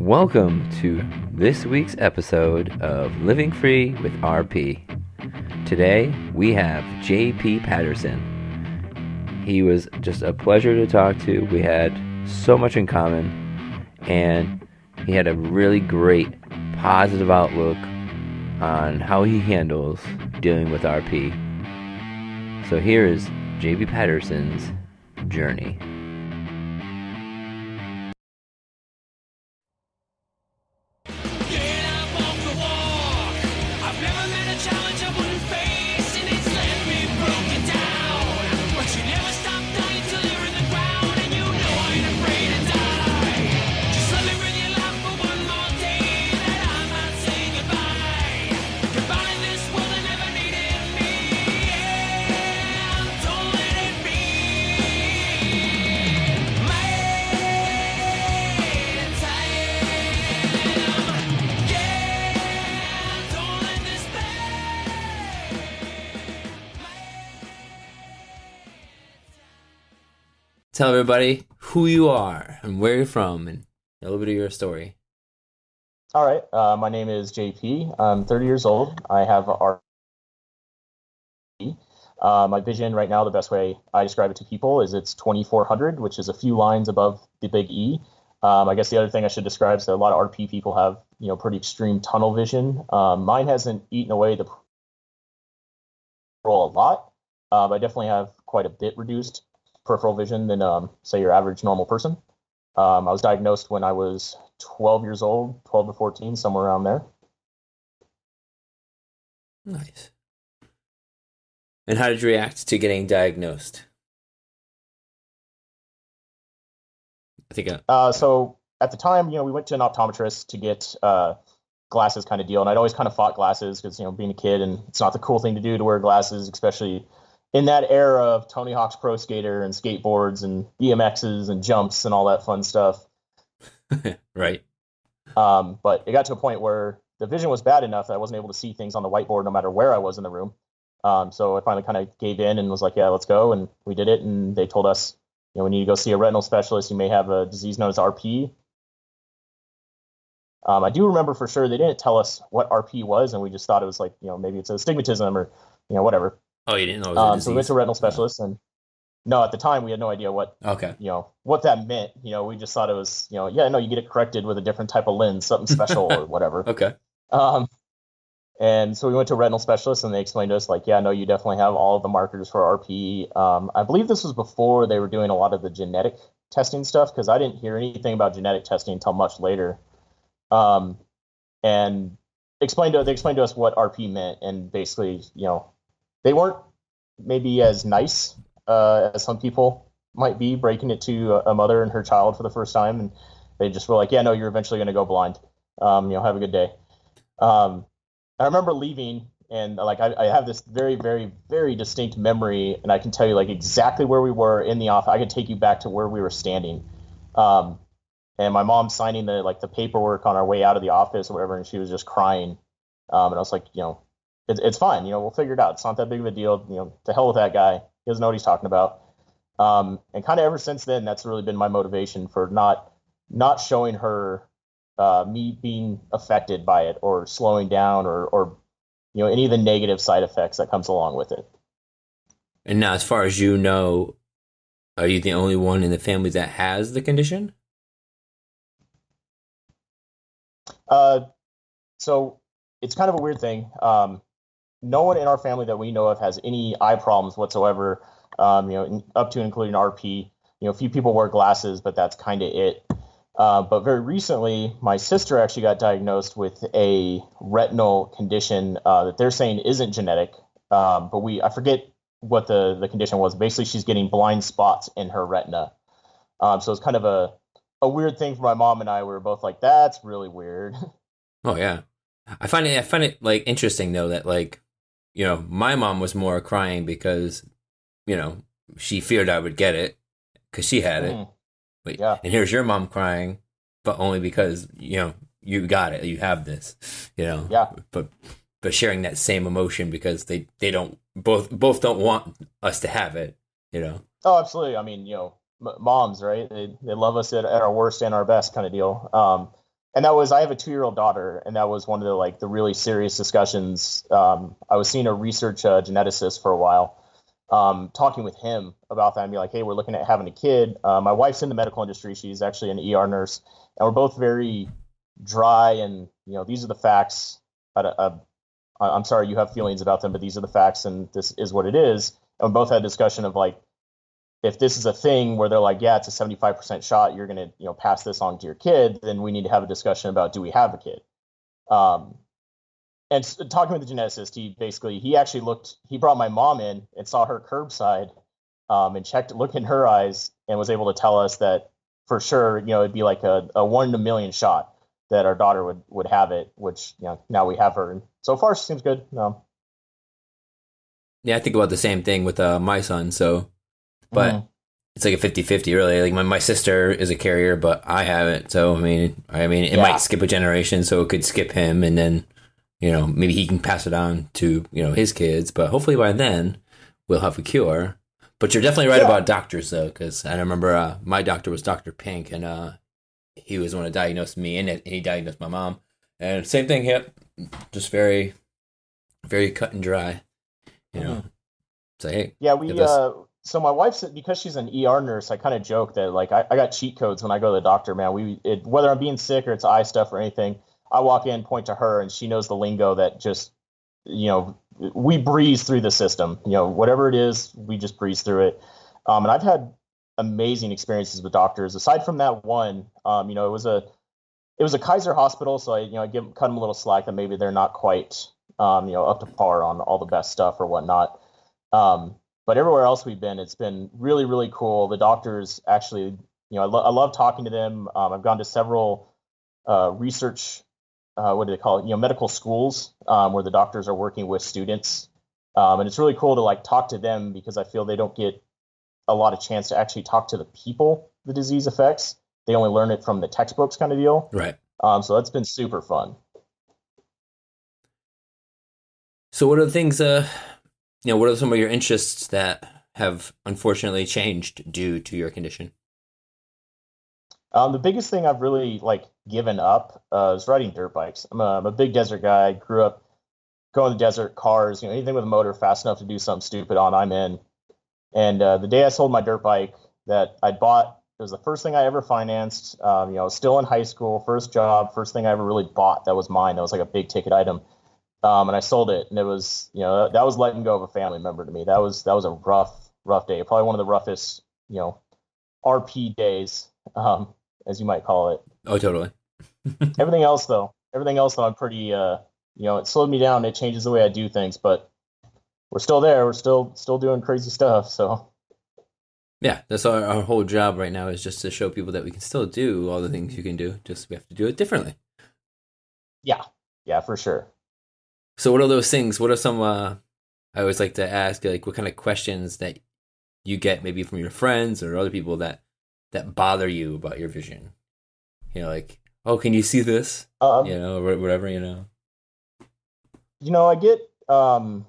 Welcome to this week's episode of Living Free with RP. Today we have JP Patterson. He was just a pleasure to talk to. We had so much in common, and he had a really great positive outlook on how he handles dealing with RP. So here is JP Patterson's journey. Tell everybody who you are and where you're from and a little bit of your story. All right. Uh, my name is JP. I'm 30 years old. I have RP. Uh, my vision right now, the best way I describe it to people is it's 2400, which is a few lines above the big E. Um, I guess the other thing I should describe is that a lot of RP people have, you know, pretty extreme tunnel vision. Um, mine hasn't eaten away the peripheral a lot. Um, I definitely have quite a bit reduced peripheral vision than, um, say, your average normal person. Um, I was diagnosed when I was 12 years old, 12 to 14, somewhere around there. Nice. And how did you react to getting diagnosed? I think uh, Uh, so at the time, you know, we went to an optometrist to get uh, glasses kind of deal. And I'd always kind of fought glasses because, you know, being a kid and it's not the cool thing to do to wear glasses, especially in that era of Tony Hawk's Pro Skater and skateboards and BMXs and jumps and all that fun stuff. right. Um, but it got to a point where the vision was bad enough that I wasn't able to see things on the whiteboard no matter where I was in the room. Um, so I finally kind of gave in and was like, yeah, let's go. And we did it. And they told us, you know, we need to go see a retinal specialist. You may have a disease known as RP. Um, I do remember for sure they didn't tell us what RP was, and we just thought it was like, you know, maybe it's a astigmatism or, you know, whatever. Oh, you didn't know it was a Um, so we went to a retinal specialist, and no, at the time we had no idea what Okay. you know what that meant. You know, we just thought it was, you know, yeah, no, you get it corrected with a different type of lens, something special or whatever. Okay. Um, and so we went to a retinal specialist, and they explained to us like, yeah, no, you definitely have all of the markers for RP. Um, I believe this was before they were doing a lot of the genetic testing stuff because I didn't hear anything about genetic testing until much later. Um, and explained to they explained to us what RP meant, and basically, you know, they weren't maybe as nice uh, as some people might be breaking it to a, mother and her child for the first time, and they just were like, yeah, no, you're eventually going to go blind. Um, you know, have a good day. Um, I remember leaving and like I, I have this very, very, very distinct memory, and I can tell you like exactly where we were in the office. I could take you back to where we were standing. Um, and my mom signing the like the paperwork on our way out of the office or whatever, and she was just crying. Um, and I was like, you know, it, it's fine. You know, we'll figure it out. It's not that big of a deal. You know, to hell with that guy. He doesn't know what he's talking about. Um, and kind of ever since then, that's really been my motivation for not not showing her uh, me being affected by it or slowing down or or you know any of the negative side effects that comes along with it. And now, as far as you know, are you the only one in the family that has the condition? Uh, so it's kind of a weird thing. Um, no one in our family that we know of has any eye problems whatsoever. Um, you know, up to including RP. You know, a few people wear glasses, but that's kind of it. Uh, but very recently, my sister actually got diagnosed with a retinal condition uh, that they're saying isn't genetic. Um, but we, I forget what the the condition was. Basically, she's getting blind spots in her retina. Um, so it's kind of a a weird thing for my mom and I. We were both like, "That's really weird." Oh yeah, I find it. I find it like interesting though that like, you know, my mom was more crying because, you know, she feared I would get it because she had it. Mhm. Wait, Yeah. and here's your mom crying, but only because you know you got it, you have this, you know. Yeah. But but sharing that same emotion because they they don't both both don't want us to have it, you know. Oh, absolutely. I mean, you know, m- moms, right? They they love us at, at our worst and our best kind of deal. Um, and that was I have a two year old daughter, and that was one of the like the really serious discussions. Um, I was seeing a research uh, geneticist for a while, um, talking with him about that, and be like, hey, we're looking at having a kid. Uh, my wife's in the medical industry; she's actually an ER nurse, and we're both very dry and you know these are the facts. I, I, I'm sorry you have feelings about them, but these are the facts, and this is what it is. And we both had a discussion of like if this is a thing where they're like, yeah, it's a 75% shot, you're going to, you know, pass this on to your kid, then we need to have a discussion about do we have a kid? Um, and talking with the geneticist, he basically, he actually looked, he brought my mom in and saw her curbside um, and checked, looked in her eyes and was able to tell us that for sure, you know, it'd be like a, a one in a million shot that our daughter would, would have it, which, you know, now we have her. And so far she seems good. No. Yeah, I think about the same thing with uh, my son. So but mm-hmm. it's like a 50-50 really like my, my sister is a carrier but i haven't so i mean i mean it yeah. might skip a generation so it could skip him and then you know maybe he can pass it on to you know his kids but hopefully by then we'll have a cure but you're definitely right yeah. about doctors though because i remember uh, my doctor was dr pink and uh, he was the one who diagnosed me and he diagnosed my mom and same thing hip just very very cut and dry you know mm-hmm. so hey yeah we uh so my wife's because she's an ER nurse. I kind of joke that like I, I, got cheat codes when I go to the doctor. Man, we it, whether I'm being sick or it's eye stuff or anything, I walk in, point to her, and she knows the lingo that just you know we breeze through the system. You know whatever it is, we just breeze through it. Um, and I've had amazing experiences with doctors. Aside from that one, um, you know, it was a it was a Kaiser hospital, so I you know I give cut them a little slack that maybe they're not quite um, you know up to par on all the best stuff or whatnot. Um, but everywhere else we've been, it's been really, really cool. The doctors actually, you know, I, lo- I love talking to them. Um, I've gone to several uh, research, uh, what do they call it? You know, medical schools um, where the doctors are working with students, um, and it's really cool to like talk to them because I feel they don't get a lot of chance to actually talk to the people the disease affects. They only learn it from the textbooks, kind of deal. Right. Um, so that's been super fun. So, what are the things? Uh you know, what are some of your interests that have unfortunately changed due to your condition? Um, the biggest thing I've really like given up uh, is riding dirt bikes. I'm a, I'm a big desert guy. Grew up going to the desert, cars, you know, anything with a motor fast enough to do something stupid on, I'm in. And uh, the day I sold my dirt bike that I bought, it was the first thing I ever financed. Um, you know, still in high school, first job, first thing I ever really bought that was mine. That was like a big ticket item um, and I sold it, and it was you know that was letting go of a family member to me. That was that was a rough rough day, probably one of the roughest you know RP days, um, as you might call it. Oh, totally. everything else though, everything else though, I'm pretty uh, you know it slowed me down. It changes the way I do things, but we're still there. We're still still doing crazy stuff. So. Yeah, that's our, our whole job right now is just to show people that we can still do all the things you can do. Just we have to do it differently. Yeah, yeah, for sure. So, what are those things? What are some? Uh, I always like to ask, like, what kind of questions that you get, maybe from your friends or other people that that bother you about your vision. You know, like, oh, can you see this? Um, you know, whatever. You know. You know, I get. um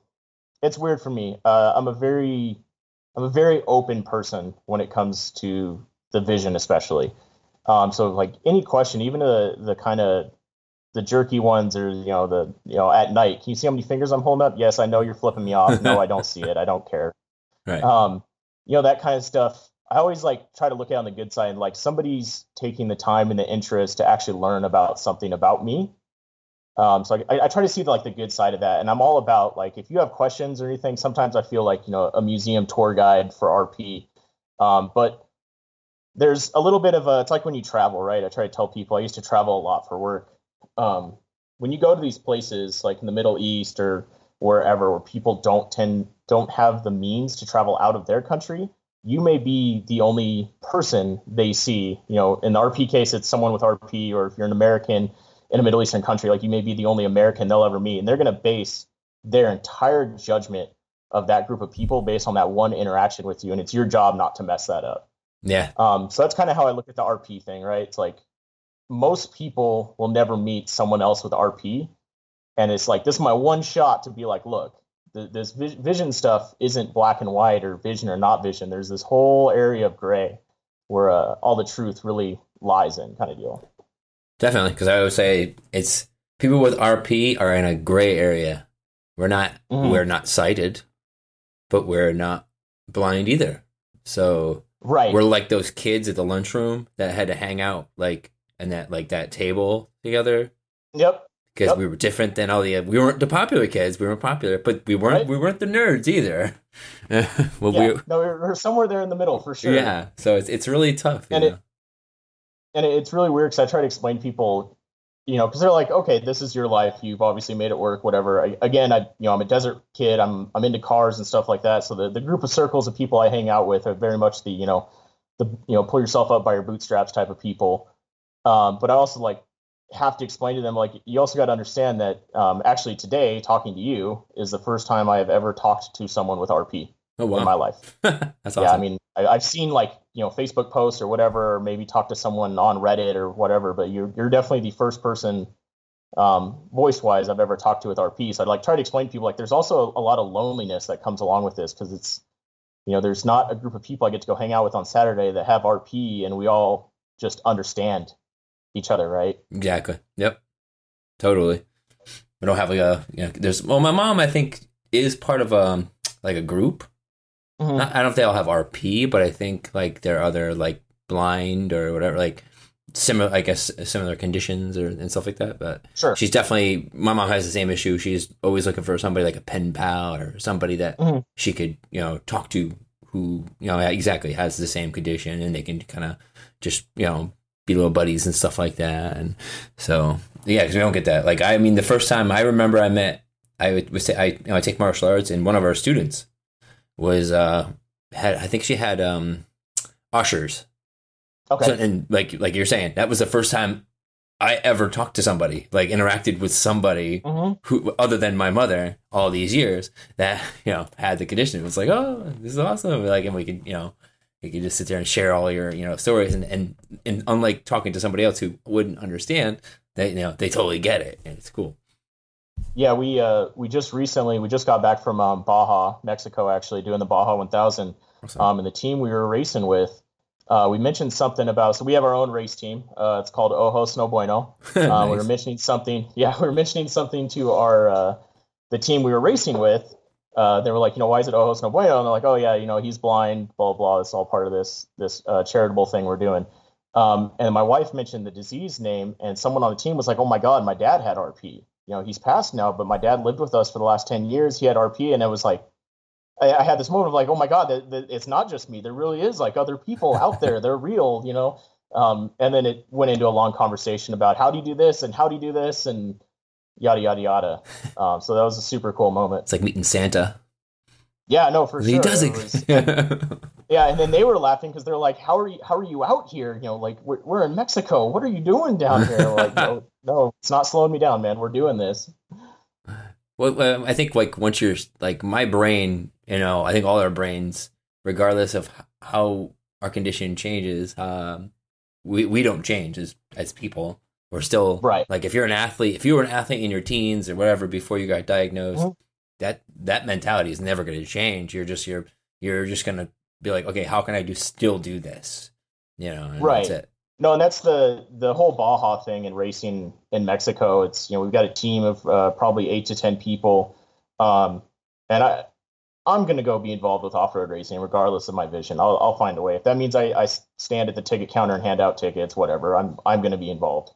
It's weird for me. Uh, I'm a very, I'm a very open person when it comes to the vision, especially. Um, so like any question, even the the kind of the jerky ones are you know the you know at night. Can you see how many fingers i'm holding up? Yes i know you're flipping me off. No i don't see it. I don't care. Right. Um you know that kind of stuff. I always like try to look at on the good side. And like somebody's taking the time and the interest to actually learn about something about me. Um so I, I try to see the, like the good side of that. And i'm all about like if you have questions or anything sometimes i feel like you know a museum tour guide for rp um but there's a little bit of a it's like when you travel right? I try to tell people i used to travel a lot for work um, when you go to these places like in the Middle East or wherever where people don't tend don't have the means to travel out of their country, you may be the only person they see. You know, in the RP case, it's someone with RP, or if you're an American in a Middle Eastern country, like you may be the only American they'll ever meet, and they're going to base their entire judgment of that group of people based on that one interaction with you, and it's your job not to mess that up. Yeah. Um. So that's kind of how I look at the RP thing, right? It's like most people will never meet someone else with RP. And it's like, this is my one shot to be like, look, th- this vision stuff isn't black and white or vision or not vision. There's this whole area of gray where uh, all the truth really lies in, kind of deal. Definitely, because I would say it's people with RP are in a gray area. We're not Mhm. we're not sighted, but we're not blind either. So Right. we're like those kids at the lunchroom that had to hang out like and that like that table together yep. because Yep. we were different than all the we weren't the popular kids. We weren't popular, but we weren't Right. we weren't the nerds either. well, Yeah. we no, we're, we're somewhere there in the middle for sure. yeah. So it's it's really tough. you And it- know? and it's really weird because I try to explain to people, you know, because they're like, okay, this is your life. You've obviously made it work, whatever. I, again, I, you know, I'm a desert kid. I'm, I'm into cars and stuff like that. So the, the group of circles of people I hang out with are very much the, you know, the, you know, pull yourself up by your bootstraps type of people. Um, but I also like have to explain to them, like, you also got to understand that um, actually today, talking to you is the first time I have ever talked to someone with RP oh in my life. that's awesome. Yeah, I mean, I, I've seen like you know Facebook posts or whatever, or maybe talk to someone on Reddit or whatever. But you're you're definitely the first person, um, voice wise, I've ever talked to with RP. So I'd like try to explain to people like there's also a, lot of loneliness that comes along with this because it's you know there's not a group of people I get to go hang out with on Saturday that have RP and we all just understand each other, right? Exactly. Yep. Totally. We don't have like a you know, there's well my mom I think is part of um like a group. Mhm. Not- I don't know if they all have RP, but I think like there are other like blind or whatever like similar I guess similar conditions or and stuff like that. But Sure. she's definitely my mom has the same issue. She's always looking for somebody like a pen pal or somebody that Mhm. she could you know talk to who you know exactly has the same condition and they can kind of just you know be little buddies and stuff like that. And so yeah, because we don't get that. Like I mean, the first time I remember I met, I would, would say I you know I take martial arts, and one of our students was uh had I think she had um Usher's. Okay. So, and like like you're saying, that was the first time I ever talked to somebody, like interacted with somebody hmm who other than my mother all these years that you know had the condition. It was like, oh, this is awesome. Like, and we could you know you could just sit there and share all your you know stories, and and and unlike talking to somebody else who wouldn't understand, they you know they totally get it, and it's cool. Yeah, we uh we just recently we just got back from um, Baja, Mexico, actually doing the Baja 1000. Awesome. Um, and the team we were racing with, uh, we mentioned something about. So we have our own race team. Uh, it's called Ojo No Bueno. Uh, We were Nice. mentioning something. Yeah, we were mentioning something to our uh, the team we were racing with. Uh, they were like, you know, why is it Ojos No Bueno? And they're like, oh yeah, you know, he's blind. Blah blah. It's all part of this this uh, charitable thing we're doing. Um, and my wife mentioned the disease name, and someone on the team was like, "Oh my God, my dad had RP. You know, he's passed now, but my dad lived with us for the last ten years. He had RP, and it was like, I, I had this moment of like, oh my God, that, that it's not just me. There really is like other people out there. They're real, you know. Um, and then it went into a long conversation about how do you do this and how do you do this and yada yada yada. Um, so that was a super cool moment. It's like meeting Santa. Yeah, no, for he sure. He does It was- yeah, and then they were laughing because they're like, "How are you? How are you out here? You know, like we're, we're in Mexico. What are you doing down here?" Like, no, no, it's not slowing me down, man. We're doing this. Well, I think like once you're like my brain, you know, I think all our brains, regardless of how our condition changes, um, we we don't change as as people. We're still Right. Like if you're an athlete, if you were an athlete in your teens or whatever before you got diagnosed, Mhm. that that mentality is never going to change. You're just you're you're just going to be like, okay, how can I do still do this? You know, and Right. That's it. No, and that's the the whole Baja thing in racing in Mexico. It's you know we've got a team of uh, probably eight to ten people, um, and I I'm gonna go be involved with off road racing regardless of my vision. I'll I'll find a way. If that means I, I stand at the ticket counter and hand out tickets, whatever. I'm I'm gonna be involved.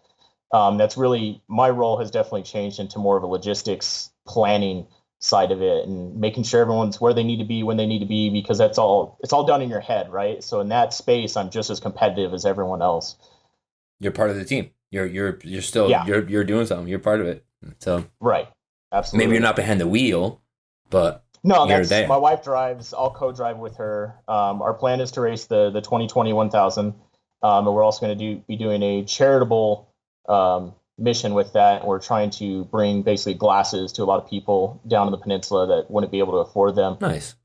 Um, that's really my role has definitely changed into more of a logistics planning side of it and making sure everyone's where they need to be when they need to be because that's all it's all done in your head right so in that space i'm just as competitive as everyone else You're part of the team. You're you're you're still Yeah. you're you're doing something. You're part of it. So right absolutely maybe you're not behind the wheel, but no that's there. my wife drives i'll co-drive with her um, our plan is to race the the 2020 1000 um, and we're also going to do be doing a charitable um, mission with that we're trying to bring basically glasses to a lot of people down in the peninsula that wouldn't be able to afford them Nice.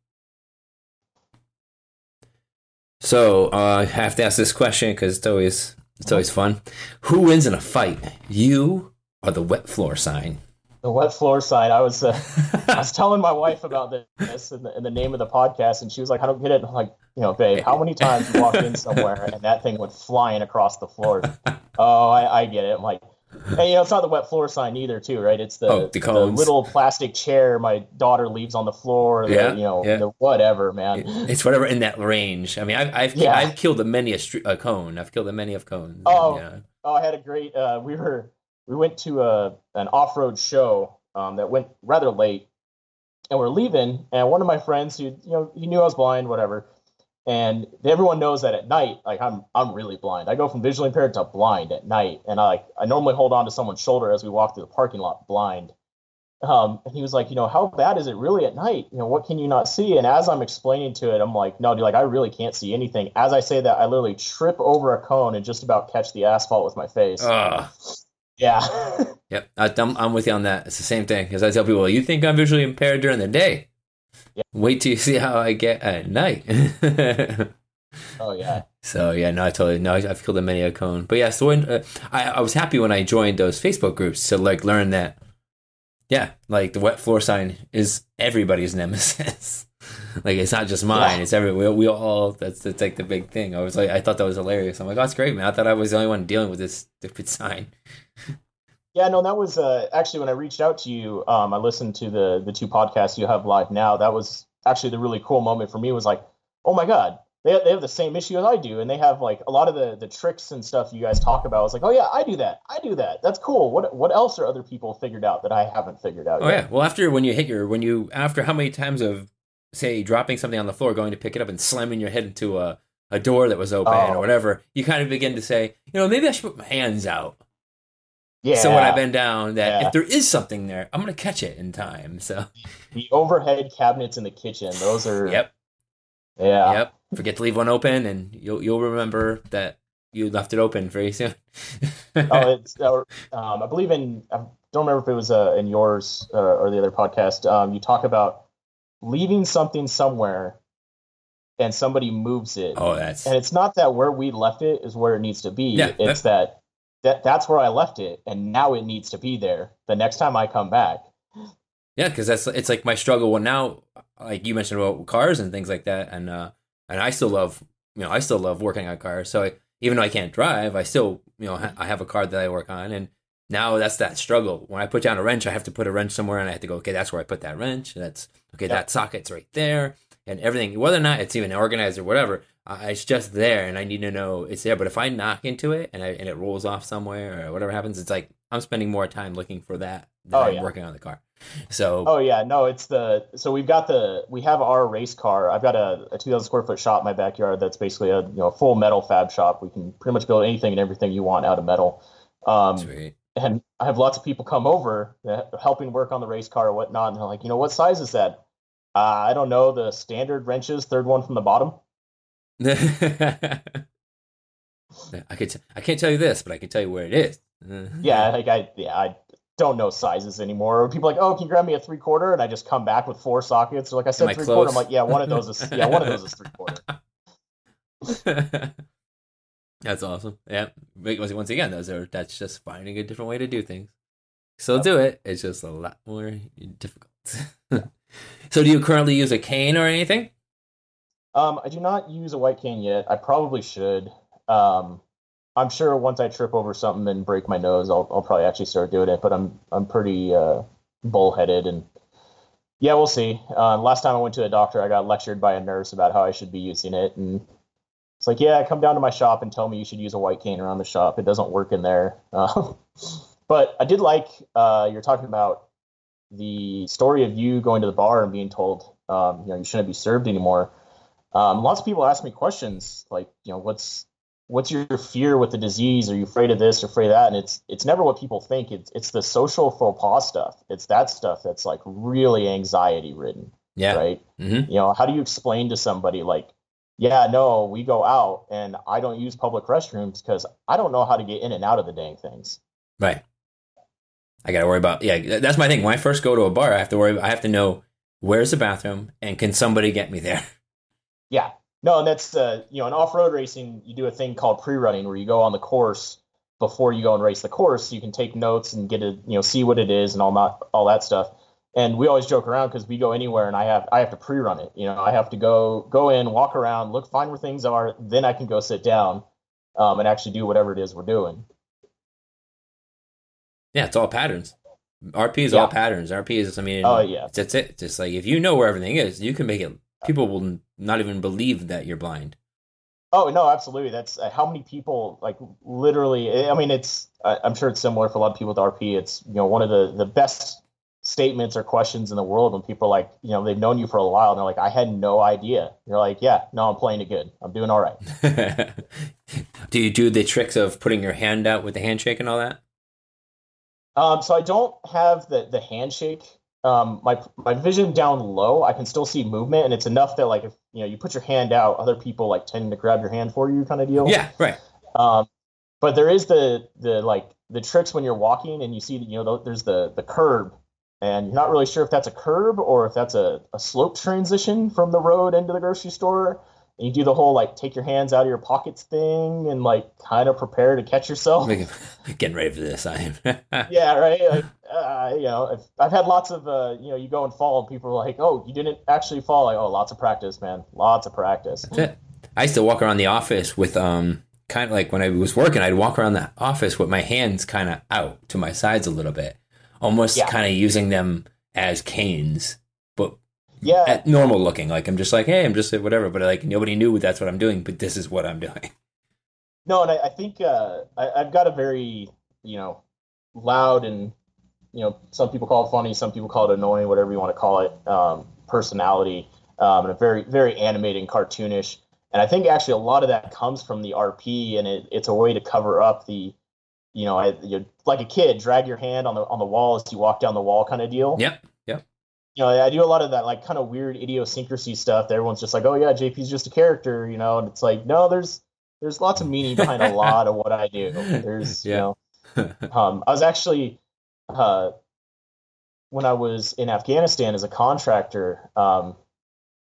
So uh, I have to ask this question because it's always it's always fun. Who wins in a fight? You or the wet floor sign? The wet floor sign. I was uh, I was telling my wife about this and the, and the name of the podcast, and she was like, "I don't get it." And I'm like, you know, babe, how many times you walk in somewhere and that thing went flying across the floor? oh, I, I get it. I'm like, hey, you know, it's not the wet floor sign either, too, right? It's the, Oh, the the little plastic chair my daughter leaves on the floor. the, Yeah, you know, yeah. the whatever, man. It's whatever in that range. I mean, I've I've, Yeah. I've killed many a, str- a cone. I've killed many of cones. Oh. yeah. Oh, I had a great. Uh, we were we went to a an off road show um, that went rather late, and we're leaving. And one of my friends, who you know, he knew I was blind, whatever. And everyone knows that at night, like I'm I'm really blind. I go from visually impaired to blind at night, and I like I normally hold on to someone's shoulder as we walk through the parking lot, blind. Um, and he was like, you know, how bad is it really at night? You know, what can you not see? And as I'm explaining to it, I'm like, no, dude, like I really can't see anything. As I say that, I literally trip over a cone and just about catch the asphalt with my face. Ugh. Yeah. Yep, I, I'm, I'm with you on that. It's the same thing because I tell people, you think I'm visually impaired during the day? Yeah. Wait till you see how I get at night. oh yeah. so yeah, no, I totally no. I've killed a many a cone, but yeah. So when, uh, I I was happy when I joined those Facebook groups to like learn that. Yeah, like the wet floor sign is everybody's nemesis. like it's not just mine; Yeah. it's every we, we all. That's that's like the big thing. I was like, I thought that was hilarious. I'm like, oh, that's great, man. I thought I was the only one dealing with this stupid sign. Yeah, no, that was uh, actually when I reached out to you. Um, I listened to the the two podcasts you have live now. That was actually the really cool moment for me. Was like, oh my god, they they have the same issue as I do, and they have like a lot of the the tricks and stuff you guys talk about. I was like, oh yeah, I do that. I do that. That's cool. What what else are other people figured out that I haven't figured out? Oh yet? yeah. Well, after when you hit your when you after how many times of say dropping something on the floor, going to pick it up and slamming your head into a a door that was open Oh. or whatever, you kind of begin to say, you know, maybe I should put my hands out. Yeah. So when I bend down, that Yeah. if there is something there, I'm gonna catch it in time. So the overhead cabinets in the kitchen, those are yep, yeah. yep. Forget to leave one open, and you'll you'll remember that you left it open very soon. oh, it's uh, um, I believe in I don't remember if it was uh, in yours uh, or the other podcast. Um, you talk about leaving something somewhere, and somebody moves it, oh, that's and it's not that where we left it is where it needs to be. Yeah, it's that that that's where I left it, and now it needs to be there. The next time I come back, Yeah, because that's it's like my struggle. Well, now, like you mentioned about cars and things like that, and uh, and I still love, you know, I still love working on cars. So I, even though I can't drive, I still, you know, ha- I have a car that I work on, and now that's that struggle. When I put down a wrench, I have to put a wrench somewhere, and I have to go, okay, that's where I put that wrench. That's okay, Yep. that socket's right there, and everything. Whether or not it's even organized or whatever, uh, it's just there, and I need to know it's there. But if I knock into it and I, and it rolls off somewhere or whatever happens, it's like I'm spending more time looking for that than Oh, I'm yeah. working on the car. So Oh yeah, no, it's the so we've got the we have our race car. I've got a, a 2,000 square foot shop in my backyard that's basically a you know full metal fab shop. We can pretty much build anything and everything you want out of metal. Um, Sweet. and I have lots of people come over uh, helping work on the race car or whatnot, and they're like, you know, what size is that? Uh, I don't know. The standard wrenches, third one from the bottom. I could. T- I can't tell you this, but I can tell you where it is. Yeah, like I yeah I don't know sizes anymore. People are like, oh, can you grab me a three quarter? And I just come back with four sockets. They're like I said, I three quarter. I'm like, yeah, one of those is yeah, one of those is three quarter. that's awesome. Yeah. Once once again, those are that's just finding a different way to do things. Still do it. It's just a lot more difficult. so, do you currently use a cane or anything? Um, I do not use a white cane yet. I probably should. Um, I'm sure once I trip over something and break my nose, I'll I'll probably actually start doing it. But I'm I'm pretty uh, bullheaded and yeah, we'll see. Uh, last time I went to a doctor, I got lectured by a nurse about how I should be using it, and it's like, yeah, come down to my shop and tell me you should use a white cane around the shop. It doesn't work in there. Uh, but I did like uh, you're talking about the story of you going to the bar and being told, um, you know, you shouldn't be served anymore. Um, lots of people ask me questions like, you know, what's what's your fear with the disease? Are you afraid of this or afraid of that? And it's it's never what people think. It's it's the social faux pas stuff. It's that stuff that's like really anxiety ridden, Yeah. right? Mm-hmm. You know, how do you explain to somebody like, yeah, no, we go out and I don't use public restrooms because I don't know how to get in and out of the dang things. Right. I got to worry about. Yeah, that's my thing. When I first go to a bar, I have to worry. I have to know where's the bathroom and can somebody get me there. Yeah. No, and that's uh, you know, in off-road racing, you do a thing called pre-running where you go on the course before you go and race the course. You can take notes and get a you know see what it is and all that all that stuff. And we always joke around because we go anywhere and I have I have to pre-run it. You know, I have to go go in, walk around, look, find where things are, then I can go sit down um, and actually do whatever it is we're doing. Yeah, it's all patterns. RP is Yeah. all patterns. RP is, I mean, Oh, yeah. that's it. Just like if you know where everything is, you can make it. People will not even believe that you're blind. Oh no, absolutely. That's uh, how many people like literally. I mean, it's. I, I'm sure it's similar for a lot of people with RP. It's you know one of the the best statements or questions in the world when people are like you know they've known you for a while and they're like I had no idea. You're like yeah, no, I'm playing it good. I'm doing all right. do you do the tricks of putting your hand out with the handshake and all that? Um, so I don't have the the handshake. Um, my my vision down low, I can still see movement, and it's enough that like if you know you put your hand out, other people like tend to grab your hand for you, kind of deal. Yeah, right. Um, but there is the the like the tricks when you're walking and you see that you know there's the the curb, and you're not really sure if that's a curb or if that's a, a slope transition from the road into the grocery store. And you do the whole like take your hands out of your pockets thing and like kind of prepare to catch yourself. Getting ready for this. I am. yeah, right. Like, uh, you know, I've, I've had lots of, uh, you know, you go and fall, and people are like, "Oh, you didn't actually fall." Like, oh, lots of practice, man. Lots of practice. That's it. I used to walk around the office with um kind of like when I was working, I'd walk around the office with my hands kind of out to my sides a little bit, almost Yeah. kind of using them as canes, Yeah, at normal looking. Like I'm just like, hey, I'm just whatever, but like nobody knew that's what I'm doing, but this is what I'm doing. no, and I, I think uh, I, I've got a very, you know, loud and, you know, some people call it funny, some people call it annoying, whatever you want to call it, um, personality, um, and a very, very animating, cartoonish. And I think actually a lot of that comes from the RP, and it, it's a way to cover up the, you know, I, like a kid, drag your hand on the on the wall as you walk down the wall, kind of deal. Yep. You know, I do a lot of that like kind of weird idiosyncrasy stuff. That everyone's just like, oh yeah, JP's just a character, you know, and it's like, no, there's there's lots of meaning behind a lot of what I do. There's Yeah. you know, um, I was actually uh, when I was in Afghanistan as a contractor. Um,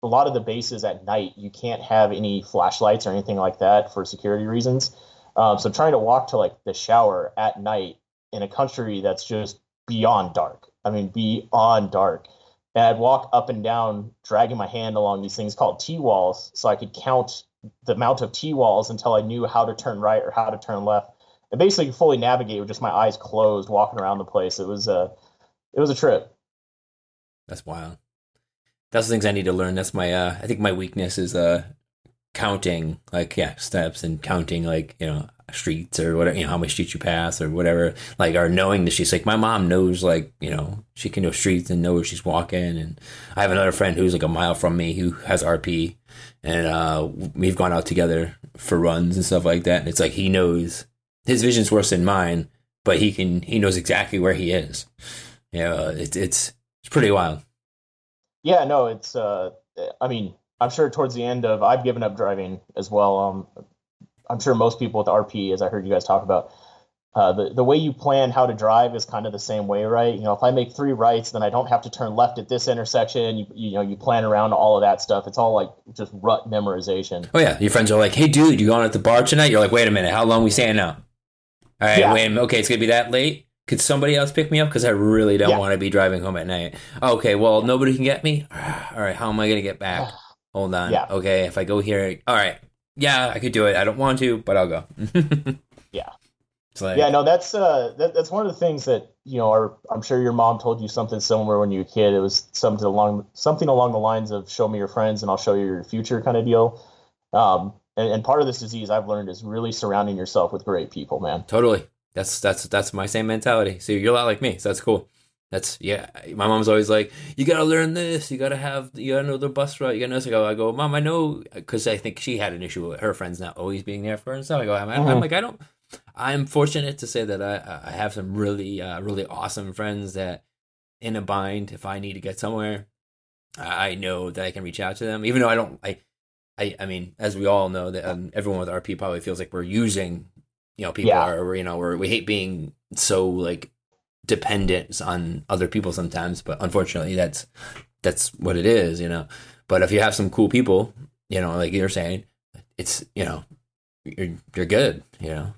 a lot of the bases at night, you can't have any flashlights or anything like that for security reasons. Um, so trying to walk to like the shower at night in a country that's just beyond dark. I mean, beyond dark. And I'd walk up and down, dragging my hand along these things called T walls, so I could count the amount of T walls until I knew how to turn right or how to turn left, and basically fully navigate with just my eyes closed, walking around the place. It was a, it was a trip. That's wild. That's the things I need to learn. That's my uh I think my weakness is uh counting like yeah, steps and counting like, you know, streets or whatever, you know, how many streets you pass or whatever. Like or knowing that she's Like my mom knows like, you know, she can know streets and know where she's walking and I have another friend who's like a mile from me who has RP and uh we've gone out together for runs and stuff like that and it's like he knows his vision's worse than mine, but he can he knows exactly where he is. You know, it's it's it's pretty wild. Yeah, no, it's. Uh, I mean, I'm sure towards the end of I've given up driving as well. Um, I'm sure most people with RP, as I heard you guys talk about, uh, the the way you plan how to drive is kind of the same way, right? You know, if I make three rights, then I don't have to turn left at this intersection. You you know, you plan around all of that stuff. It's all like just rut memorization. Oh yeah, your friends are like, "Hey, dude, you going at the bar tonight?" You're like, "Wait a minute, how long we staying now?" All right, Yeah. wait. a minute. Okay, it's gonna be that late. Could somebody else pick me up? Because I really don't Yeah. want to be driving home at night. Okay, well, nobody can get me. All right, how am I gonna get back? Hold on. Yeah. Okay, if I go here, all right. Yeah, I could do it. I don't want to, but I'll go. Yeah. It's like, Yeah, no, that's uh, that, that's one of the things that you know. Are, I'm sure your mom told you something similar when you were a kid. It was something along something along the lines of "show me your friends and I'll show you your future" kind of deal. Um, and, and part of this disease I've learned is really surrounding yourself with great people, man. Totally. That's that's that's my same mentality. So you're a lot like me. So that's cool. That's yeah. My mom's always like, you gotta learn this. You gotta have. You gotta know the bus route. You gotta know. this." I go. I go, mom. I know because I think she had an issue with her friends not always being there for her and stuff. I go. I'm, I'm Mhm. like I don't. I'm fortunate to say that I I have some really uh, really awesome friends that in a bind if I need to get somewhere, I know that I can reach out to them. Even though I don't. I I I mean, as we all know that um, everyone with RP probably feels like we're using you know people Yeah. are you know we're, we hate being so like dependent on other people sometimes but unfortunately that's that's what it is you know but if you have some cool people you know like you're saying it's you know you're you're good you know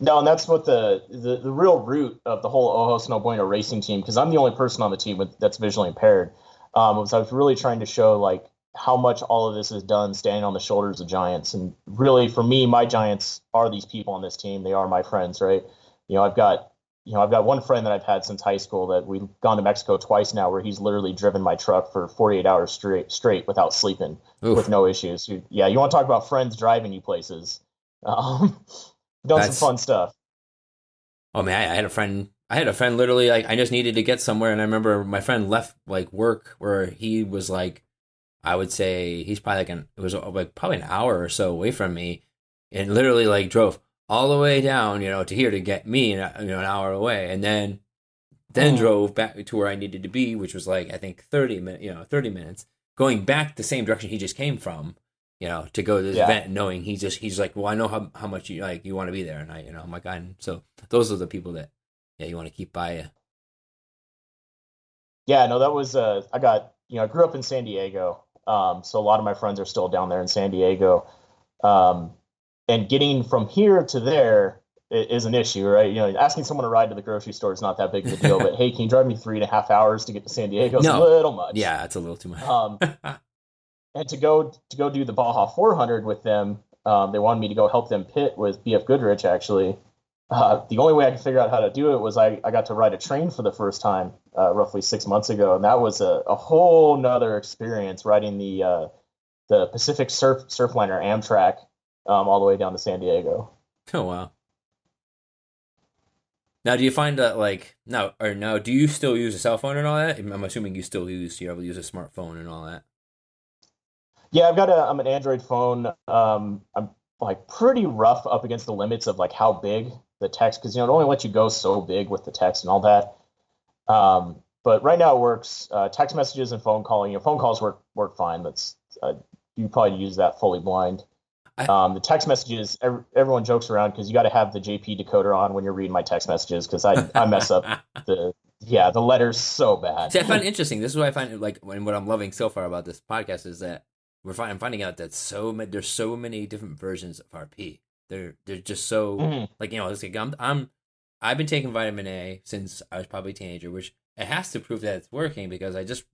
No, and that's what the, the the real root of the whole Ojos No Bueno racing team, because I'm the only person on the team with, that's visually impaired. Um, was I was really trying to show like how much all of this is done standing on the shoulders of giants, and really for me, my giants are these people on this team. They are my friends, right? You know, I've got you know I've got one friend that I've had since high school that we've gone to Mexico twice now, where he's literally driven my truck for 48 hours straight straight without sleeping Oof. with no issues. You- Yeah, you want to talk about friends driving you places? Um, done That's- some fun stuff. Oh man, I I had a friend. I had a friend literally like I just needed to get somewhere, and I remember my friend left like work where he was like, I would say he's probably like an it was uh, like probably an hour or so away from me, and literally like drove all the way down, you know, to here to get me, you know, an hour away, and then then Oh. drove back to where I needed to be, which was like I think thirty minutes, you know, thirty minutes, going back the same direction he just came from, you know, to go to this Yeah. event, knowing he just he's like, well, I know how how much you like you want to be there, and I, you know, I'm like, I so those are the people that yeah you want to keep by you. Yeah, no, that was uh I got you know, I grew up in San Diego. Um, so a lot of my friends are still down there in San Diego. Um, and getting from here to there is an issue, right? You know, asking someone to ride to the grocery store is not that big of a deal, but hey, can you drive me three and a half hours to get to San Diego? It's No. a little much. Yeah, it's a little too much. Um, and to go to go do the Baja 400 with them, um, they wanted me to go help them pit with BF Goodrich. Actually, uh, the only way I could figure out how to do it was I, I got to ride a train for the first time, uh, roughly six months ago, and that was a, a whole nother experience riding the uh, the Pacific Surf Surfliner Amtrak um, all the way down to San Diego. Oh wow. Now, do you find that like now or now? Do you still use a cell phone and all that? I'm assuming you still use you're able to use a smartphone and all that. Yeah, I've got a I'm an Android phone. Um, I'm like pretty rough up against the limits of like how big the text because you know it only lets you go so big with the text and all that. Um, but right now it works. Uh, text messages and phone calling. You know, phone calls work work fine. That's uh, you probably use that fully blind. Um, the text messages, ev- everyone jokes around because you got to have the JP decoder on when you're reading my text messages because I, I mess up the yeah the letters so bad. See, I find it interesting. This is what I find like when what I'm loving so far about this podcast is that we're find, I'm finding out that so many there's so many different versions of RP. They're they're just so Mhm. like you know it's like I'm I'm I've been taking vitamin A since I was probably a teenager, which it has to prove that it's working because I just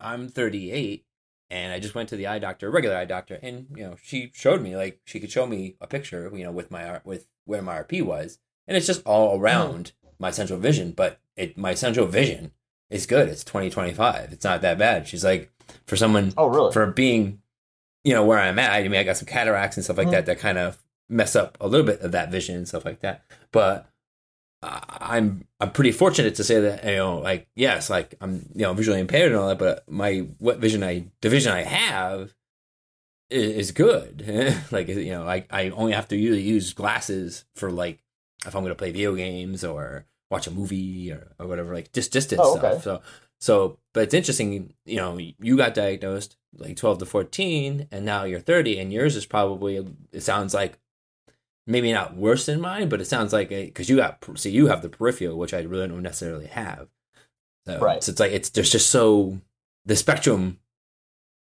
I'm 38 and I just went to the eye doctor, regular eye doctor, and you know she showed me like she could show me a picture, you know, with my with where my RP was, and it's just all around my central vision, but it my central vision is good. It's 2025. It's not that bad. She's like for someone Oh really? for being, you know, where I'm at. I mean, I got some cataracts and stuff like Mhm. that that kind of mess up a little bit of that vision and stuff like that. But I'm I'm pretty fortunate to say that you know, like yes, like I'm you know visually impaired and all that, but my what vision I the vision I have is, is good. like you know, I I only have to usually use glasses for like if I'm going to play video games or watch a movie or, or whatever, like just distance Oh, okay. stuff. So so, but it's interesting. You know, you got diagnosed like 12 to 14, and now you're 30, and yours is probably it sounds like maybe not worse than mine, but it sounds like because you got see you have the peripheral, which I really don't necessarily have. So, Right. So it's like it's there's just so the spectrum